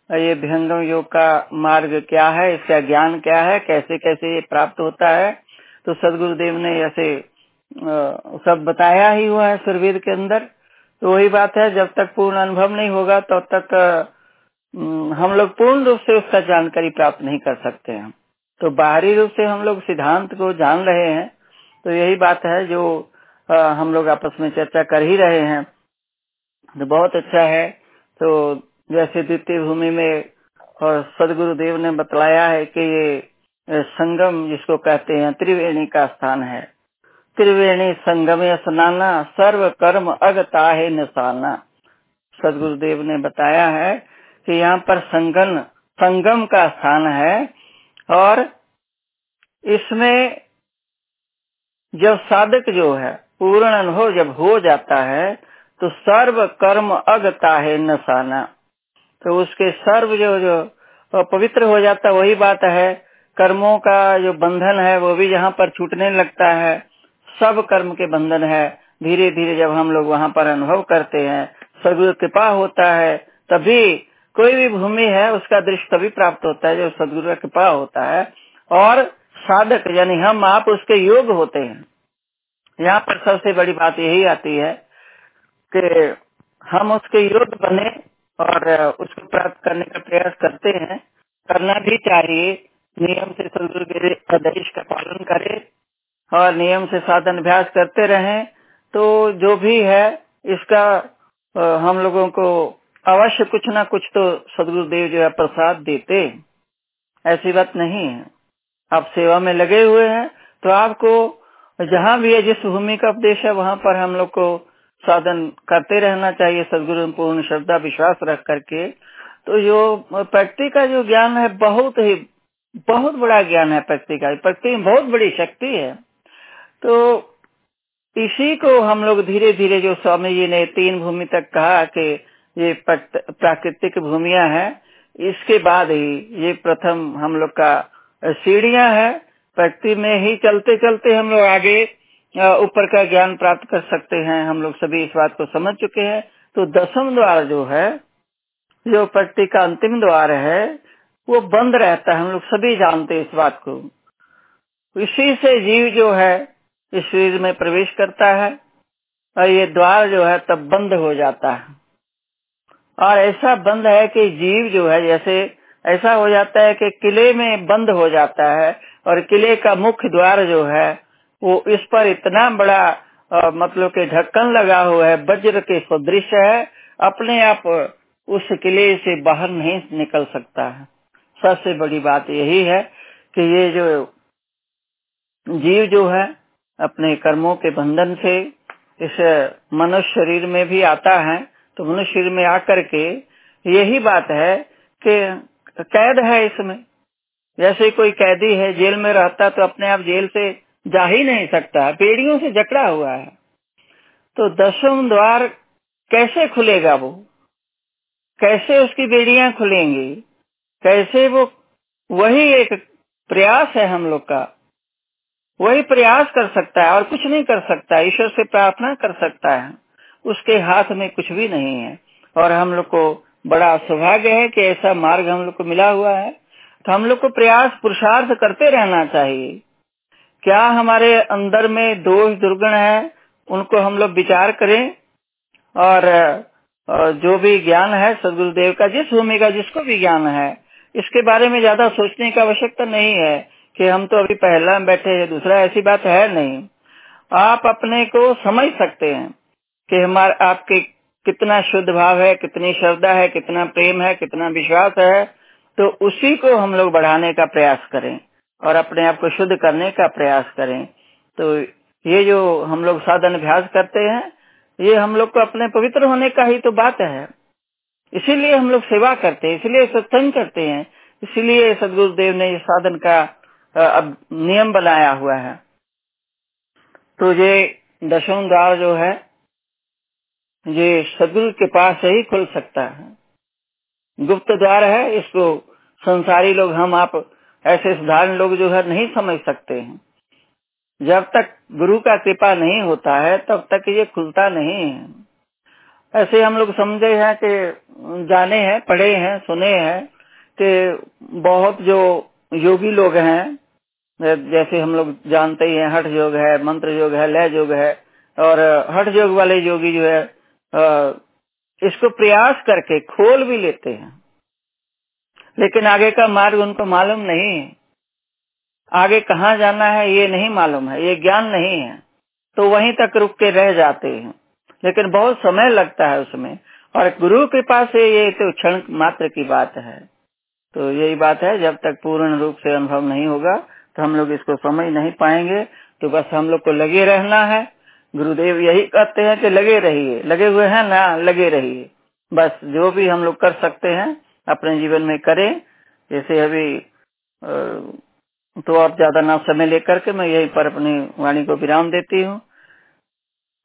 ये विहंगम योग का मार्ग क्या है इसका ज्ञान क्या है कैसे कैसे ये प्राप्त होता है। तो सदगुरुदेव ने ऐसे सब बताया ही हुआ है सुरवीर के अंदर। तो वही बात है, जब तक पूर्ण अनुभव नहीं होगा, तब तो तक हम लोग पूर्ण रूप से उसका जानकारी प्राप्त नहीं कर सकते हैं। तो बाहरी रूप से हम लोग सिद्धांत को जान रहे हैं तो यही बात है जो हम लोग आपस में चर्चा कर ही रहे हैं। तो बहुत अच्छा है। तो जैसे द्वितीय भूमि में, और सदगुरुदेव ने बतलाया है कि ये संगम जिसको कहते हैं, त्रिवेणी का स्थान है। त्रिवेणी संगम स्नाना, सर्व कर्म अगता है निशाना। सदगुरुदेव ने बताया है कि यहाँ पर संगन, संगम का स्थान है और इसमें जब साधक जो है पूर्ण अनुभव जब हो जाता है तो सर्व कर्म अगता है नसाना तो उसके सर्व जो जो पवित्र हो जाता, वही बात है। कर्मों का जो बंधन है, वो भी यहाँ पर छूटने लगता है। सब कर्म के बंधन है। धीरे धीरे जब हम लोग वहाँ पर अनुभव करते हैं, सदगुरु कृपा होता है, तभी कोई भी भूमि है, उसका दृश्य तभी प्राप्त होता है जब सदगुरु का कृपा होता है। और साधक यानी हम, आप उसके योग होते हैं। यहाँ पर सबसे बड़ी बात यही आती है कि हम उसके योग बने और उसको प्राप्त करने का प्रयास करते हैं। करना भी चाहिए। नियम से सदगुरु के आदेश का पालन करें। और नियम से साधन अभ्यास करते रहें तो जो भी है, इसका हम लोगों को अवश्य कुछ ना कुछ तो सदगुरुदेव जो है प्रसाद देते। ऐसी बात नहीं है। आप सेवा में लगे हुए हैं तो आपको जहाँ भी है, जिस भूमि का उपदेश है, वहाँ पर हम लोग को साधन करते रहना चाहिए, सदगुरु पूर्ण श्रद्धा, विश्वास रख करके। तो जो प्रकृति का जो ज्ञान है, बहुत ही, बहुत बड़ा ज्ञान है प्रकृति का। प्रकृति बहुत बड़ी शक्ति है। तो इसी को हम लोग धीरे धीरे जो स्वामी जी ने तीन भूमि तक कहा कि ये प्राकृतिक भूमिया है, इसके बाद ही ये प्रथम हम लोग का सीढ़ियाँ है प्रकृति में ही चलते चलते हम लोग आगे ऊपर का ज्ञान प्राप्त कर सकते हैं। हम लोग सभी इस बात को समझ चुके हैं। तो दसम द्वार जो है, जो प्रकृति का अंतिम द्वार है, वो बंद रहता है। हम लोग सभी जानते हैं इस बात को। इसी से जीव जो है इस शरीर में प्रवेश करता है और ये द्वार जो है तब बंद हो जाता है। और ऐसा बंद है कि जीव जो है जैसे ऐसा हो जाता है कि किले में बंद हो जाता है और किले का मुख्य द्वार जो है वो इस पर इतना बड़ा आ, मतलब के ढक्कन लगा हुआ है वज्र के सदृश है अपने आप उस किले से बाहर नहीं निकल सकता है। सबसे बड़ी बात यही है कि ये जो जीव जो है अपने कर्मों के बंधन से इस मनुष्य शरीर में भी आता है तो मनुष्य शरीर में आकर के यही बात है कि कैद है इसमें। जैसे कोई कैदी है, जेल में रहता तो अपने आप जेल से जा ही नहीं सकता, पेड़ियों से जकड़ा हुआ है। तो दसम द्वार कैसे खुलेगा वो? कैसे उसकी बेड़ियाँ खुलेंगी? कैसे वो, वही एक प्रयास है हम लोग का। वही प्रयास कर सकता है और कुछ नहीं कर सकता, ईश्वर से प्रार्थना कर सकता है। उसके हाथ में कुछ भी नहीं है। और हम लोग को बड़ा सौभाग्य है कि ऐसा मार्ग हम लोग को मिला हुआ है। तो हम लोग को प्रयास पुरुषार्थ करते रहना चाहिए। क्या हमारे अंदर में दोष दुर्गुण है, उनको हम लोग विचार करें। और जो भी ज्ञान है, सदगुरुदेव का जिस, भूमि का जिसको भी ज्ञान है, इसके बारे में ज़्यादा सोचने की आवश्यकता नहीं है। कि हम तो अभी पहला बैठे हैं, दूसरा ऐसी बात है नहीं। आप अपने को समझ सकते हैं कि हमारे, आपके कितना शुद्ध भाव है, कितनी श्रद्धा है, कितना प्रेम है, कितना विश्वास है तो उसी को हम लोग बढ़ाने का प्रयास करें और अपने आप को शुद्ध करने का प्रयास करें। तो ये जो हम लोग साधन अभ्यास करते हैं, ये हम लोग को अपने पवित्र होने का ही तो बात है। इसीलिए हम लोग सेवा करते हैं, इसलिए सत्संग करते हैं, इसीलिए सदगुरुदेव ने इस साधन का अब नियम बनाया हुआ है। तो ये दशम द्वार जो है, ये सदगुरु के पास ही खुल सकता है। गुप्त द्वार है, इसको संसारी लोग, हम आप ऐसे साधारण लोग जो है नहीं समझ सकते हैं। जब तक गुरु का कृपा नहीं होता है, तब तक ये खुलता नहीं है। ऐसे हम लोग समझे हैं कि, जाने हैं, पढ़े हैं, सुने हैं कि बहुत जो योगी लोग हैं जैसे हम लोग जानते ही हैं, हठ योग है, मंत्र योग है, लय योग है, और हठ योग वाले योगी जो है इसको प्रयास करके खोल भी लेते हैं। लेकिन आगे का मार्ग उनको मालूम नहीं है। आगे कहाँ जाना है, ये नहीं मालूम है, ये ज्ञान नहीं है। तो वहीं तक रुक के रह जाते हैं। लेकिन बहुत समय लगता है उसमें। और गुरु कृपा से ये तो क्षण मात्र की बात है। तो यही बात है, जब तक पूर्ण रूप से अनुभव नहीं होगा तो हम लोग इसको समझ नहीं पाएँगे तो बस हम लोग को लगे रहना है। गुरुदेव यही कहते हैं कि लगे रहिए। लगे हुए हैं ना लगे रहिए। बस जो भी हम लोग कर सकते हैं अपने जीवन में करें। जैसे अभी तो आप ज़्यादा ना समय लेकर के मैं यही पर अपनी वाणी को विराम देती हूँ।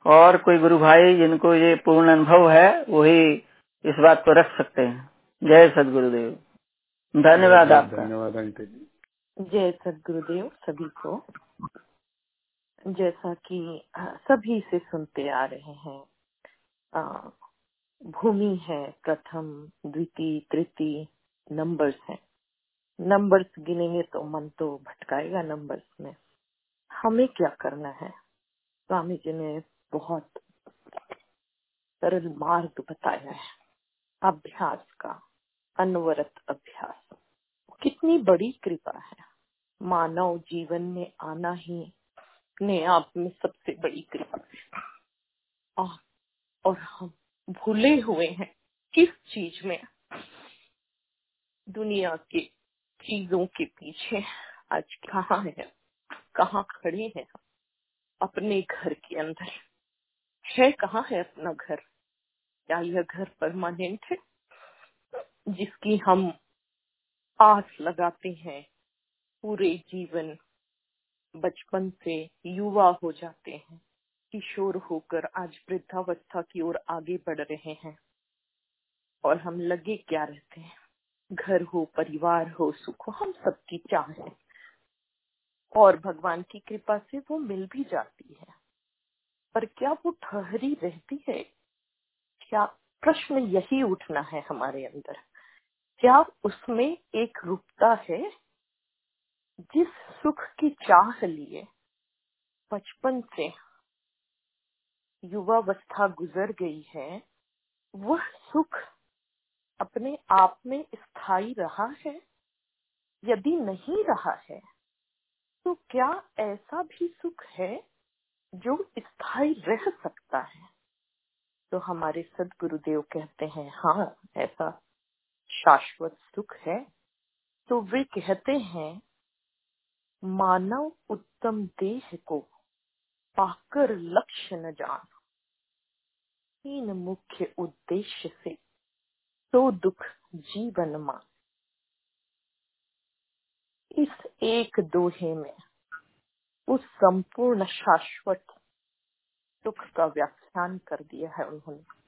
और कोई गुरु भाई जिनको ये पूर्ण अनुभव है वही इस बात को रख सकते हैं। जय सदगुरुदेव। धन्यवाद आपका। धन्यवाद अंकित जी। जय सदगुरुदेव सभी को। जैसा कि सभी से सुनते आ रहे हैं भूमि है प्रथम, द्वितीय, तृतीय नंबर्स हैं। नंबर्स गिनेंगे तो मन तो भटकाएगा नंबर्स में। हमें क्या करना है? स्वामी जी ने बहुत सरल मार्ग बताया है, अभ्यास का, अनवरत अभ्यास। कितनी बड़ी कृपा है। मानव जीवन में आना ही अपने आप में सबसे बड़ी कृपा है। और हम भूले हुए हैं किस चीज़ में? दुनिया के चीज़ों के पीछे आज कहाँ है? कहाँ खड़े हैं हम? अपने घर के अंदर। है कहाँ है अपना घर? क्या यह घर परमानेंट है? जिसकी हम आस लगाते हैं। पूरे जीवन बचपन से युवा हो जाते हैं। किशोर होकर आज वृद्धावस्था की ओर आगे बढ़ रहे हैं। और हम लगे क्या रहते हैं? घर हो, परिवार हो, सुख हो, हम सबकी चाह है। और भगवान की कृपा से वो मिल भी जाती है। पर क्या वो ठहरी रहती है? क्या प्रश्न यही उठना है हमारे अंदर? क्या उसमें एक रूपता है? जिस सुख की चाह लिए। बचपन से युवावस्था गुजर गई है। वह सुख अपने आप में स्थायी रहा है? यदि नहीं रहा है तो क्या ऐसा भी सुख है जो स्थायी रह सकता है? तो हमारे सदगुरुदेव कहते हैं हाँ ऐसा शाश्वत सुख है तो वे कहते हैं, मानव उत्तम देह को पाकर लक्ष्य न जान। तीन मुख्य उद्देश्य से तो दुख जीवन मान। इस एक दोहे में उस संपूर्ण शाश्वत सुख का व्याख्यान कर दिया है उन्होंने।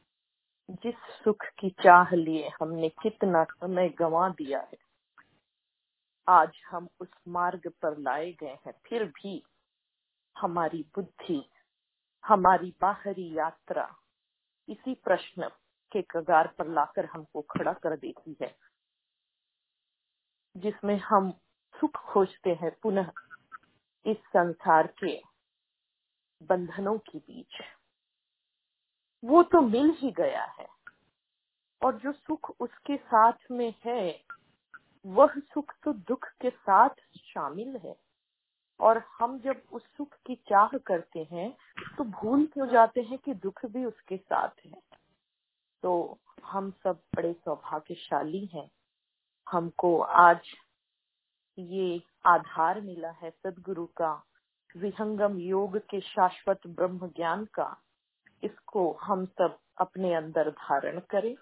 जिस सुख की चाह लिए हमने कितना समय गंवा दिया है। आज हम उस मार्ग पर लाए गए हैं, फिर भी हमारी बुद्धि, हमारी बाहरी यात्रा इसी प्रश्न के कगार पर लाकर हमको खड़ा कर देती है, जिसमें हम सुख खोजते हैं पुनः इस संसार के बंधनों के बीच। वो तो मिल ही गया है। और जो सुख उसके साथ में है, वह सुख तो दुख के साथ शामिल है। और हम जब उस सुख की चाह करते हैं तो भूल क्यों जाते हैं कि दुख भी उसके साथ है। तो हम सब बड़े सौभाग्यशाली हैं। हमको आज ये आधार मिला है सदगुरु का विहंगम योग के शाश्वत ब्रह्म ज्ञान का। इसको हम सब अपने अंदर धारण करें,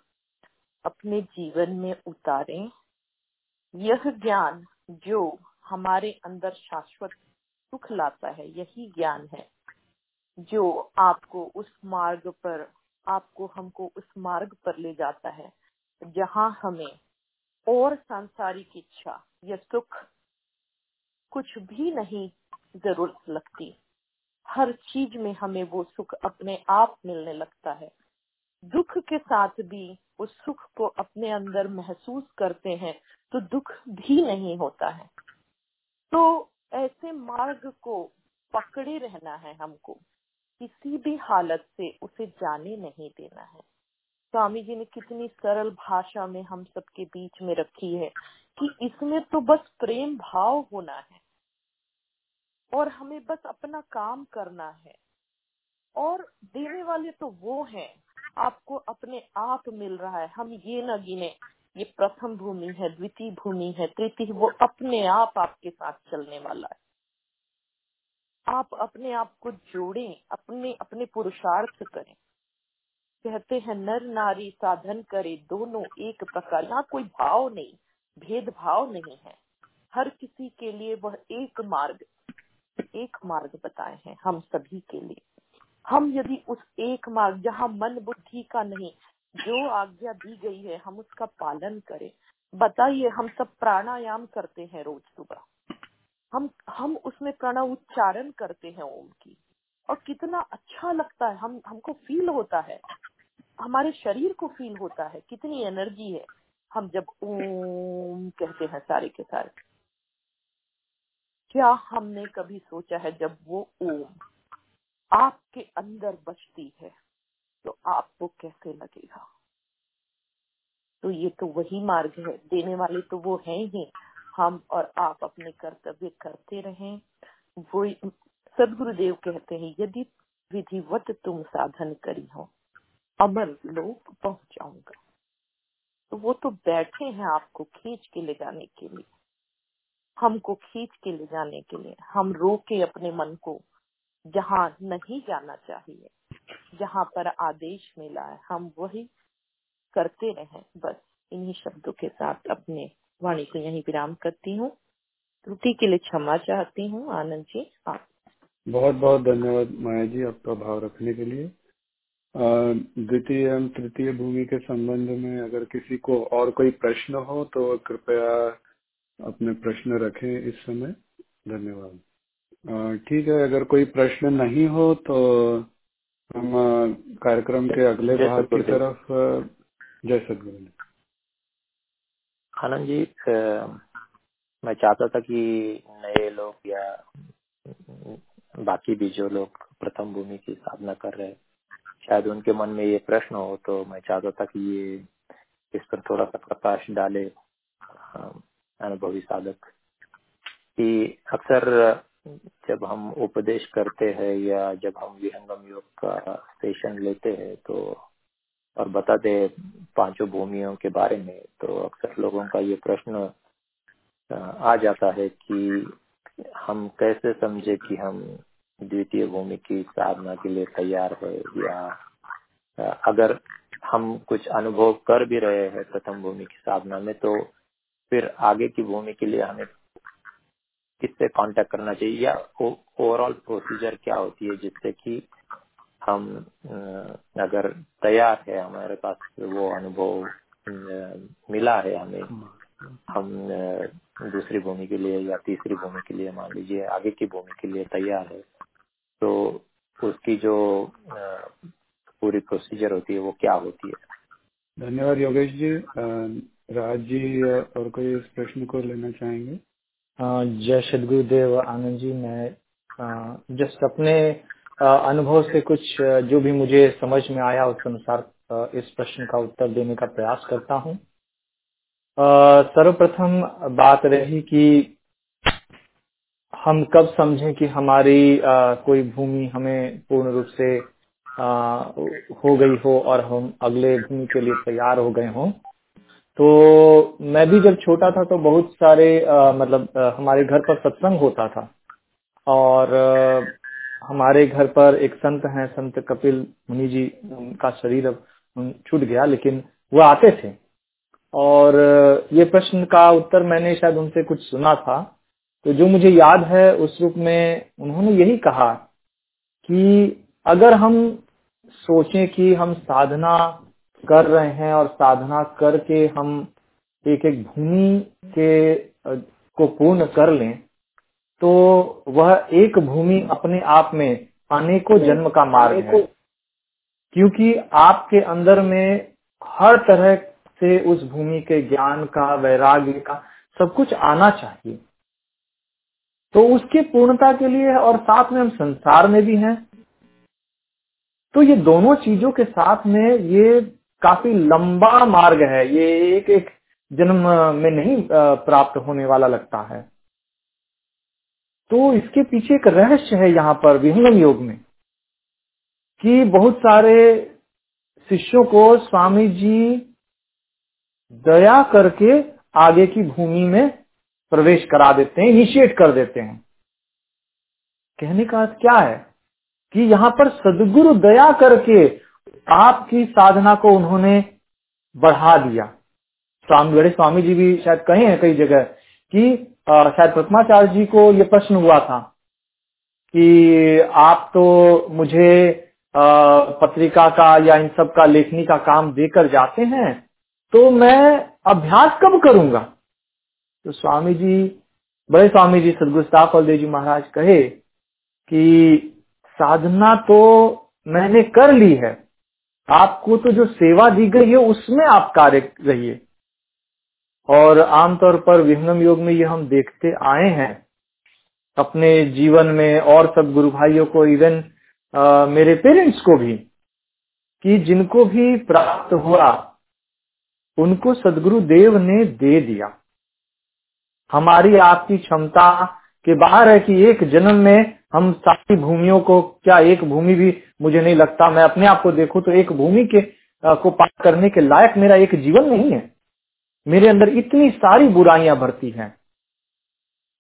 अपने जीवन में उतारें। यह ज्ञान जो हमारे अंदर शाश्वत सुख लाता है, यही ज्ञान है जो आपको उस मार्ग पर, आपको हमको उस मार्ग पर ले जाता है, जहाँ हमें और सांसारिक इच्छा या सुख कुछ भी नहीं ज़रूरत लगती। हर चीज़ में हमें वो सुख अपने आप मिलने लगता है। दुख के साथ भी उस सुख को अपने अंदर महसूस करते हैं तो दुख भी नहीं होता है। तो ऐसे मार्ग को पकड़े रहना है हमको। किसी भी हालत से उसे जाने नहीं देना है। स्वामी जी ने कितनी सरल भाषा में हम सबके बीच में रखी है कि इसमें तो बस प्रेम भाव होना है। और हमें बस अपना काम करना है। और देने वाले तो वो हैं, आपको अपने आप मिल रहा है। हम ये न गिने, ये प्रथम भूमि है, द्वितीय भूमि है, तृतीय, वो अपने आप आपके साथ चलने वाला है। आप अपने आप को जोड़ें, अपने अपने पुरुषार्थ करें। कहते हैं, नर नारी साधन करे, दोनों एक प्रकार। यहाँ कोई भाव नहीं, भेदभाव नहीं है। हर किसी के लिए वह एक मार्ग एक मार्ग बताए हैं हम सभी के लिए। हम यदि उस एक मार्ग, जहाँ मन बुद्धि का नहीं, जो आज्ञा दी गई है, हम उसका पालन करें। बताइए, हम सब प्राणायाम करते हैं रोज सुबह। हम हम उसमें प्रणव उच्चारण करते हैं ओम की। और कितना अच्छा लगता है, हम, हमको फील होता है। हमारे शरीर को फील होता है, कितनी एनर्जी है। हम जब ओम कहते हैं सारे के सारे क्या हमने कभी सोचा है जब वो ओम आपके अंदर बचती है? तो आपको कैसे लगेगा? तो ये तो वही मार्ग है। देने वाले तो वो है ही। हम और आप अपने कर्तव्य करते रहे। वो सदगुरुदेव कहते हैं, यदि विधिवत तुम साधन करी हो, अमर लोक पहुँच जाऊँगा तो वो तो बैठे हैं आपको खींच के ले जाने के लिए। हमको खींच के ले जाने के लिए। हम रोके अपने मन को, जहाँ नहीं जाना चाहिए, जहाँ पर आदेश मिला है। हम वही करते रहें। बस इन्हीं शब्दों के साथ अपने वाणी को यहीं विराम करती हूँ। त्रुटि के लिए क्षमा चाहती हूँ। आनंद जी, आप? बहुत बहुत धन्यवाद माया जी आपका भाव रखने के लिए। द्वितीय एवं तृतीय भूमि के संबंध में अगर किसी को और कोई प्रश्न हो तो कृपया अपने प्रश्न रखें इस समय। धन्यवाद। ठीक है अगर कोई प्रश्न नहीं हो तो हम कार्यक्रम के अगले भाग की तरफ़ जय सदगुरु आनंद जी मैं चाहता था कि नए लोग या बाकी भी जो लोग प्रथम भूमि की साधना कर रहे हैं शायद उनके मन में ये प्रश्न हो तो मैं चाहता था कि ये इस पर थोड़ा सा प्रकाश डाले। अनुभवी साधक। कि अक्सर जब हम उपदेश करते हैं या जब हम विहंगम योग का सेशन लेते हैं तो और बताते पाँचों भूमियों के बारे में तो अक्सर लोगों का ये प्रश्न आ जाता है कि हम कैसे समझे कि हम द्वितीय भूमि की साधना के लिए तैयार है या अगर हम कुछ अनुभव कर भी रहे हैं प्रथम भूमि की साधना में तो फिर आगे की भूमि के लिए हमें किससे कांटेक्ट करना चाहिए या ओवरऑल प्रोसीजर क्या होती है जिससे कि हम अगर तैयार है हमारे पास वो अनुभव मिला है हमें, हम दूसरी भूमि के लिए या तीसरी भूमि के लिए मान लीजिए आगे की भूमि के लिए तैयार है तो उसकी जो पूरी प्रोसीजर होती है वो क्या होती है? धन्यवाद योगेश जी। राज जी और कोई इस प्रश्न को लेना चाहेंगे? जय सदगुरुदेव आनंद जी मैं जस्ट अपने अनुभव से कुछ जो भी मुझे समझ में आया उस अनुसार इस प्रश्न का उत्तर देने का प्रयास करता हूँ। सर्वप्रथम बात रही कि हम कब समझें कि हमारी आ, कोई भूमि हमें पूर्ण रूप से आ, हो गई हो और हम अगले भूमि के लिए तैयार हो गए हों। तो मैं भी जब छोटा था तो बहुत सारे आ, मतलब आ, हमारे घर पर सत्संग होता था। और आ, हमारे घर पर एक संत हैं संत कपिल मुनि जी उनका शरीर अब छूट गया लेकिन वो आते थे। और ये प्रश्न का उत्तर मैंने शायद उनसे कुछ सुना था। तो जो मुझे याद है उस रूप में उन्होंने यही कहा कि अगर हम सोचें कि हम साधना कर रहे हैं और साधना करके हम एक एक भूमि के को पूर्ण कर लें तो वह एक भूमि अपने आप में अनेकों जन्म का मार्ग है। क्योंकि आपके अंदर में हर तरह से उस भूमि के ज्ञान का वैराग्य का सब कुछ आना चाहिए। तो उसकी पूर्णता के लिए और साथ में हम संसार में भी हैं। तो ये दोनों चीज़ों के साथ में ये काफ़ी लंबा मार्ग है। ये एक एक जन्म में नहीं प्राप्त होने वाला लगता है। तो इसके पीछे एक रहस्य है यहाँ पर विहंगम योग में, कि बहुत सारे शिष्यों को स्वामी जी दया करके आगे की भूमि में प्रवेश करा देते हैं इनिशिएट कर देते हैं। कहने का अर्थ क्या है? कि यहाँ पर सदगुरु दया करके आपकी साधना को उन्होंने बढ़ा दिया। स्वामी, बड़े स्वामी जी भी शायद कहे हैं कई जगह कि शायद प्रथमाचार्य जी को ये प्रश्न हुआ था कि आप तो मुझे पत्रिका का या इन सब का लेखनी का काम देकर जाते हैं तो मैं अभ्यास कब करूँगा? तो स्वामी जी, बड़े स्वामी जी सदगुरु देव जी महाराज कहे कि साधना तो मैंने कर ली है आपको तो जो सेवा दी गई है, उसमें आप कार्य रहिए। और आमतौर पर विहंगम योग में ये हम देखते आए हैं। अपने जीवन में और सब गुरु भाइयों को इवन मेरे पेरेंट्स को भी, कि जिनको भी प्राप्त हुआ, उनको सदगुरु देव ने दे दिया। हमारी आपकी क्षमता के बाहर है कि एक जन्म में हम सारी भूमियों को क्या एक भूमि भी मुझे नहीं लगता मैं अपने आप को देखूँ तो एक भूमि के आ, को पार करने के लायक मेरा एक जीवन नहीं है। मेरे अंदर इतनी सारी बुराइयाँ भरती हैं।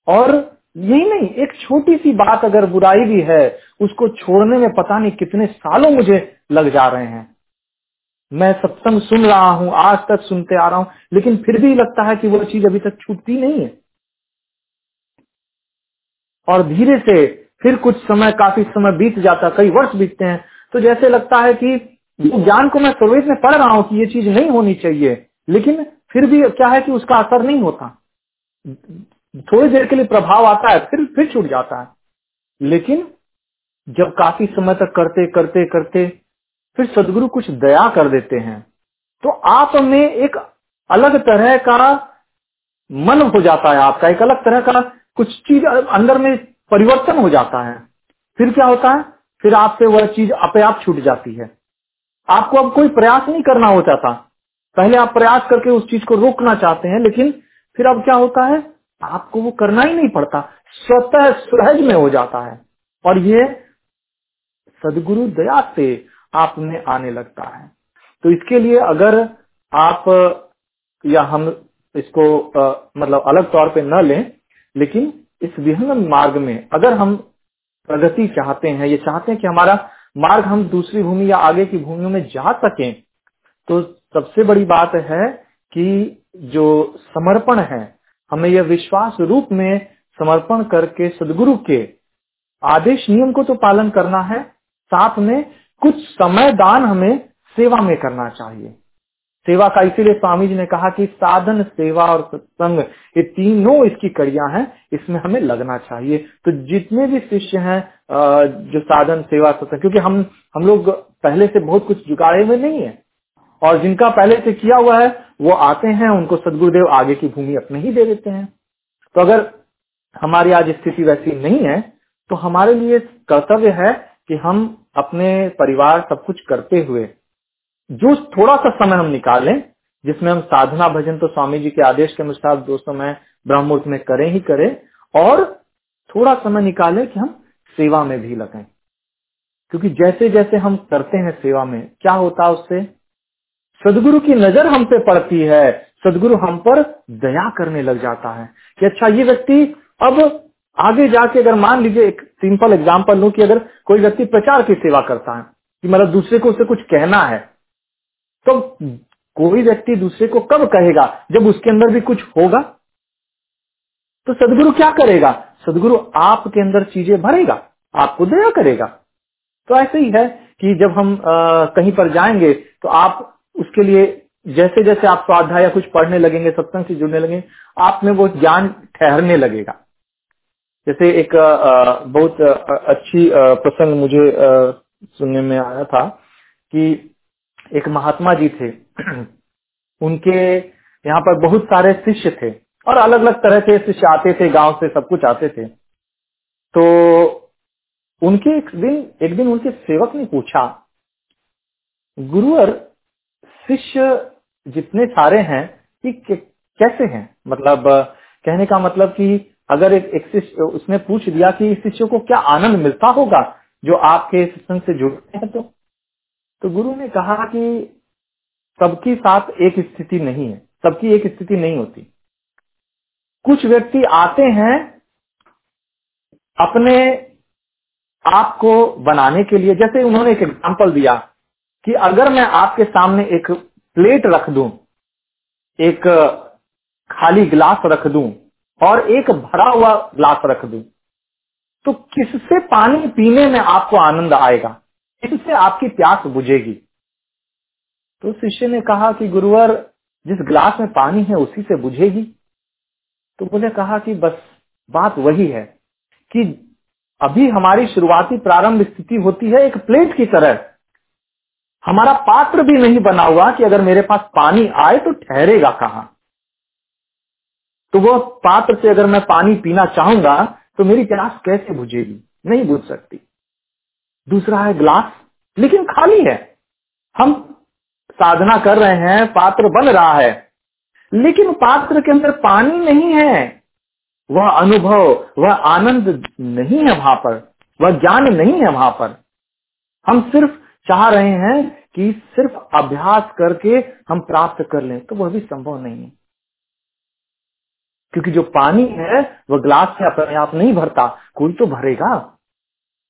और यही नहीं एक छोटी सी बात अगर बुराई भी है उसको छोड़ने में पता नहीं कितने सालों मुझे लग जा रहे हैं। मैं सत्संग सुन रहा हूँ आज तक सुनते आ रहा हूँ लेकिन फिर भी लगता है कि वो चीज़ अभी तक छूटती नहीं है। और धीरे से फिर कुछ समय, काफ़ी समय बीत जाता, कई वर्ष बीतते हैं। तो जैसे लगता है कि ज्ञान को मैं सर्वेश में पढ़ रहा हूँ कि ये चीज़ नहीं होनी चाहिए, लेकिन फिर भी क्या है कि उसका असर नहीं होता। थोड़ी देर के लिए प्रभाव आता है, फिर फिर छूट जाता है। लेकिन जब काफ़ी समय तक करते करते करते फिर सदगुरु कुछ दया कर देते हैं तो आप में एक अलग तरह का मन हो जाता है आपका, एक अलग तरह का कुछ चीज़ अंदर में परिवर्तन हो जाता है। फिर क्या होता है? फिर आपसे वह चीज़ अपने आप छूट जाती है। आपको अब कोई प्रयास नहीं करना हो चाहता पहले आप प्रयास करके उस चीज़ को रोकना चाहते हैं लेकिन फिर अब क्या होता है? आपको वो करना ही नहीं पड़ता। स्वतः सहज में हो जाता है। और ये सदगुरु दया से आप में आने लगता है। तो इसके लिए अगर आप या हम इसको आ, मतलब अलग तौर पे न लें लेकिन इस विहंगम मार्ग में अगर हम प्रगति चाहते हैं, ये चाहते हैं कि हमारा मार्ग हम दूसरी भूमि या आगे की भूमियों में जा सकें तो सबसे बड़ी बात है कि जो समर्पण है, हमें यह विश्वास रूप में समर्पण करके सदगुरु के आदेश नियम को तो पालन करना है, साथ में कुछ समय दान हमें सेवा में करना चाहिए। सेवा का, इसीलिए स्वामी जी ने कहा कि साधन, सेवा और सत्संग, ये तीनों इसकी कड़ियाँ हैं, इसमें हमें लगना चाहिए। तो जितने भी शिष्य हैं जो साधन, सेवा, सत्संग, क्योंकि हम हम लोग पहले से बहुत कुछ जुगाड़े हुए नहीं है, और जिनका पहले से किया हुआ है, वो आते हैं, उनको सदगुरुदेव आगे की भूमि अपने ही दे देते हैं। तो अगर हमारी आज स्थिति वैसी नहीं है तो हमारे लिए कर्तव्य है कि हम अपने परिवार सब कुछ करते हुए जो थोड़ा सा समय हम निकालें, जिसमें हम साधना भजन तो स्वामी जी के आदेश के अनुसार दोस्तों में ब्रह्ममुहूर्त में करें ही करें, और थोड़ा समय निकालें कि हम सेवा में भी लगें। क्योंकि जैसे जैसे हम करते हैं सेवा में, क्या होता है उससे? सदगुरु की नज़र हम पे पड़ती है, सदगुरु हम पर दया करने लग जाता है कि अच्छा ये व्यक्ति अब आगे जाके अगर मान लीजिए, एक सिंपल एग्ज़ाम्पल लू कि अगर कोई व्यक्ति प्रचार की सेवा करता है, कि मतलब दूसरे को उसे कुछ कहना है तो कोई व्यक्ति दूसरे को कब कहेगा? जब उसके अंदर भी कुछ होगा? तो सदगुरु क्या करेगा? सदगुरु आपके अंदर चीज़ें भरेगा आपको दया करेगा। तो ऐसे ही है कि जब हम आ, कहीं पर जाएँगे तो आप उसके लिए जैसे जैसे आप स्वाध्याय कुछ पढ़ने लगेंगे सत्संग से जुड़ने लगेंगे आप में वो ज्ञान ठहरने लगेगा। जैसे एक आ, बहुत आ, अच्छी प्रसंग मुझे सुनने में आया था कि एक महात्मा जी थे उनके यहाँ पर बहुत सारे शिष्य थे और अलग अलग तरह के शिष्य आते थे गाँव से सब कुछ आते थे। तो उनके एक दिन एक दिन उनके सेवक ने पूछा गुरुवर शिष्य जितने सारे हैं कि कैसे हैं? मतलब कहने का मतलब कि अगर एक, एक शिष्य उसने पूछ दिया कि शिष्य को क्या आनंद मिलता होगा जो आपके सत्संग से जुड़ते हैं तो? तो गुरु ने कहा कि सबकी साथ एक स्थिति नहीं है, सबकी एक स्थिति नहीं होती। कुछ व्यक्ति आते हैं अपने आप को बनाने के लिए, जैसे उन्होंने एक एग्ज़ाम्पल दिया कि अगर मैं आपके सामने एक प्लेट रख दूँ, एक खाली गिलास रख दूँ और एक भरा हुआ ग्लास रख दूँ तो किससे पानी पीने में आपको आनंद आएगा? इससे आपकी प्यास बुझेगी। तो शिष्य ने कहा कि गुरुवर, जिस ग्लास में पानी है उसी से बुझेगी। तो बोले, कहा कि बस, बात वही है कि अभी हमारी शुरुआती प्रारंभ स्थिति होती है एक प्लेट की तरह। हमारा पात्र भी नहीं बना हुआ कि अगर मेरे पास पानी आए तो ठहरेगा कहा। तो वो पात्र से अगर मैं पानी पीना चाहूँगा तो मेरी प्यास कैसे बुझेगी? नहीं बुझ सकती। दूसरा है ग्लास, लेकिन खाली है। हम साधना कर रहे हैं, पात्र बन रहा है। लेकिन पात्र के अंदर पानी नहीं है। वह अनुभव, वह आनंद नहीं है वहाँ पर। वह ज्ञान नहीं है वहाँ पर। हम सिर्फ़ चाह रहे हैं कि सिर्फ़ अभ्यास करके हम प्राप्त कर लें तो वह भी संभव नहीं है। क्योंकि जो पानी है, वह ग्लास से अपने आप नहीं भरता। कोई तो भरेगा।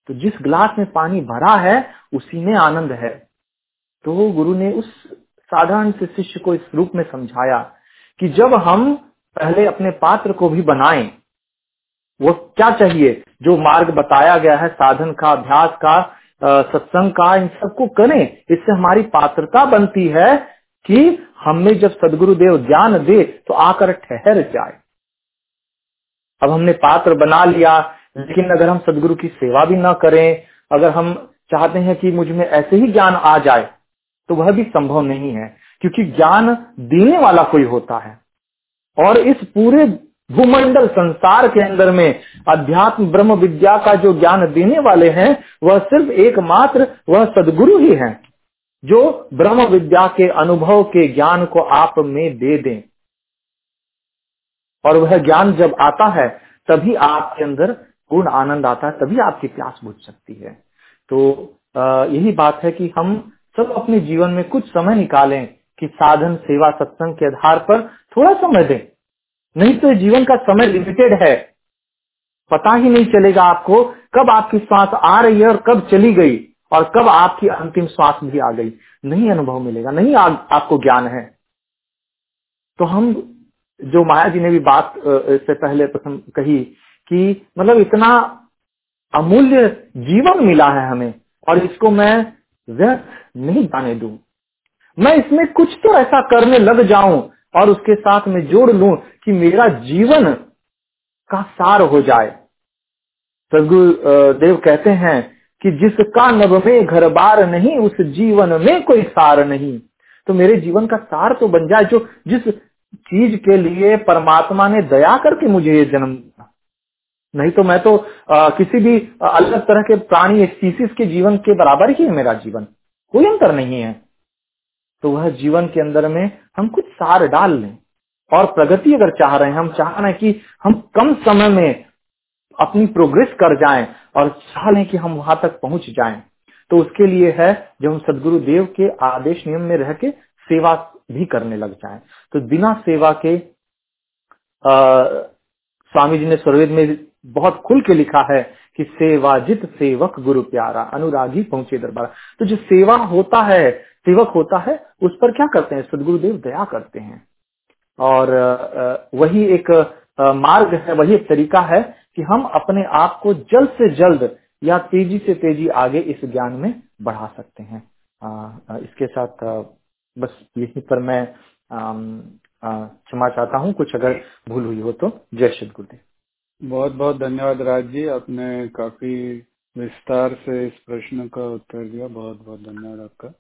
तो जिस ग्लास में पानी भरा है, उसी में आनंद है। तो गुरु ने उस साधारण से शिष्य को इस रूप में समझाया कि जब हम पहले अपने पात्र को भी बनाएँ, वो क्या चाहिए? जो मार्ग बताया गया है, साधन का, अभ्यास का सत्संग का, इन सबको करें। इससे हमारी पात्रता बनती है कि हमें जब सदगुरुदेव ज्ञान दे तो आकर ठहर जाए। अब हमने पात्र बना लिया लेकिन अगर हम सदगुरु की सेवा भी ना करें, अगर हम चाहते हैं कि मुझमें ऐसे ही ज्ञान आ जाए तो वह भी संभव नहीं है, क्योंकि ज्ञान देने वाला कोई होता है। और इस पूरे भूमंडल संसार के अंदर में अध्यात्म ब्रह्म विद्या का जो ज्ञान देने वाले हैं, वह सिर्फ़ एकमात्र वह सदगुरु ही हैं, जो ब्रह्म विद्या के अनुभव के ज्ञान को आप में दे दें। और वह ज्ञान जब आता है, तभी आपके अंदर पूर्ण आनंद आता है तभी आपकी प्यास बुझ सकती है। तो यही बात है कि हम सब अपने जीवन में कुछ समय निकालें कि साधन सेवा सत्संग के आधार पर थोड़ा समय दें। नहीं तो जीवन का समय लिमिटेड है। पता ही नहीं चलेगा आपको कब आपकी श्वास आ रही है और कब चली गई और कब आपकी अंतिम श्वास भी आ गई। नहीं अनुभव मिलेगा नहीं आ, आपको ज्ञान है। तो हम जो माया जी ने भी बात इससे पहले कही कि मतलब इतना अमूल्य जीवन मिला है हमें और इसको मैं व्यर्थ नहीं जाने दू। मैं इसमें कुछ तो ऐसा करने लग जाऊँ और उसके साथ में जोड़ लू कि मेरा जीवन का सार हो जाए। सदगुरु देव कहते हैं कि जिसका नभ में घर बार नहीं, उस जीवन में कोई सार नहीं। तो मेरे जीवन का सार तो बन जाए जो जिस चीज़ के लिए परमात्मा ने दया करके मुझे ये जन्म दिया। नहीं तो मैं तो आ, किसी भी अलग तरह के प्राणी स्पीसीज के जीवन के बराबर ही है मेरा जीवन। कोई अंतर नहीं है। तो वह जीवन के अंदर में हम कुछ सार डाल लें। और प्रगति अगर चाह रहे हैं हम चाह रहे हैं कि हम कम समय में अपनी प्रोग्रेस कर जाएँ और चाह लें कि हम वहाँ तक पहुँच जाएँ। तो उसके लिए है जब हम सदगुरु देव के आदेश नियम में रह के सेवा भी करने लग जाएँ। तो बिना सेवा के आ, स्वामी जी ने स्वर्वेद में बहुत खुल के लिखा है कि सेवाजित सेवक गुरु प्यारा, अनुरागी पहुँचे दरबार। तो जो सेवा होता है, सेवक होता है, उस पर क्या करते हैं? सदगुरुदेव दया करते हैं। और वही एक मार्ग है, वही एक तरीका है कि हम अपने आप को जल्द से जल्द या तेज़ी से तेज़ी आगे इस ज्ञान में बढ़ा सकते हैं। इसके साथ बस यही पर मैं क्षमा चाहता हूँ, कुछ अगर भूल हुई हो तो। जय श्री गुरुदेव। बहुत बहुत धन्यवाद राज जी, आपने काफ़ी विस्तार से इस प्रश्न का उत्तर दिया। बहुत बहुत धन्यवाद आपका।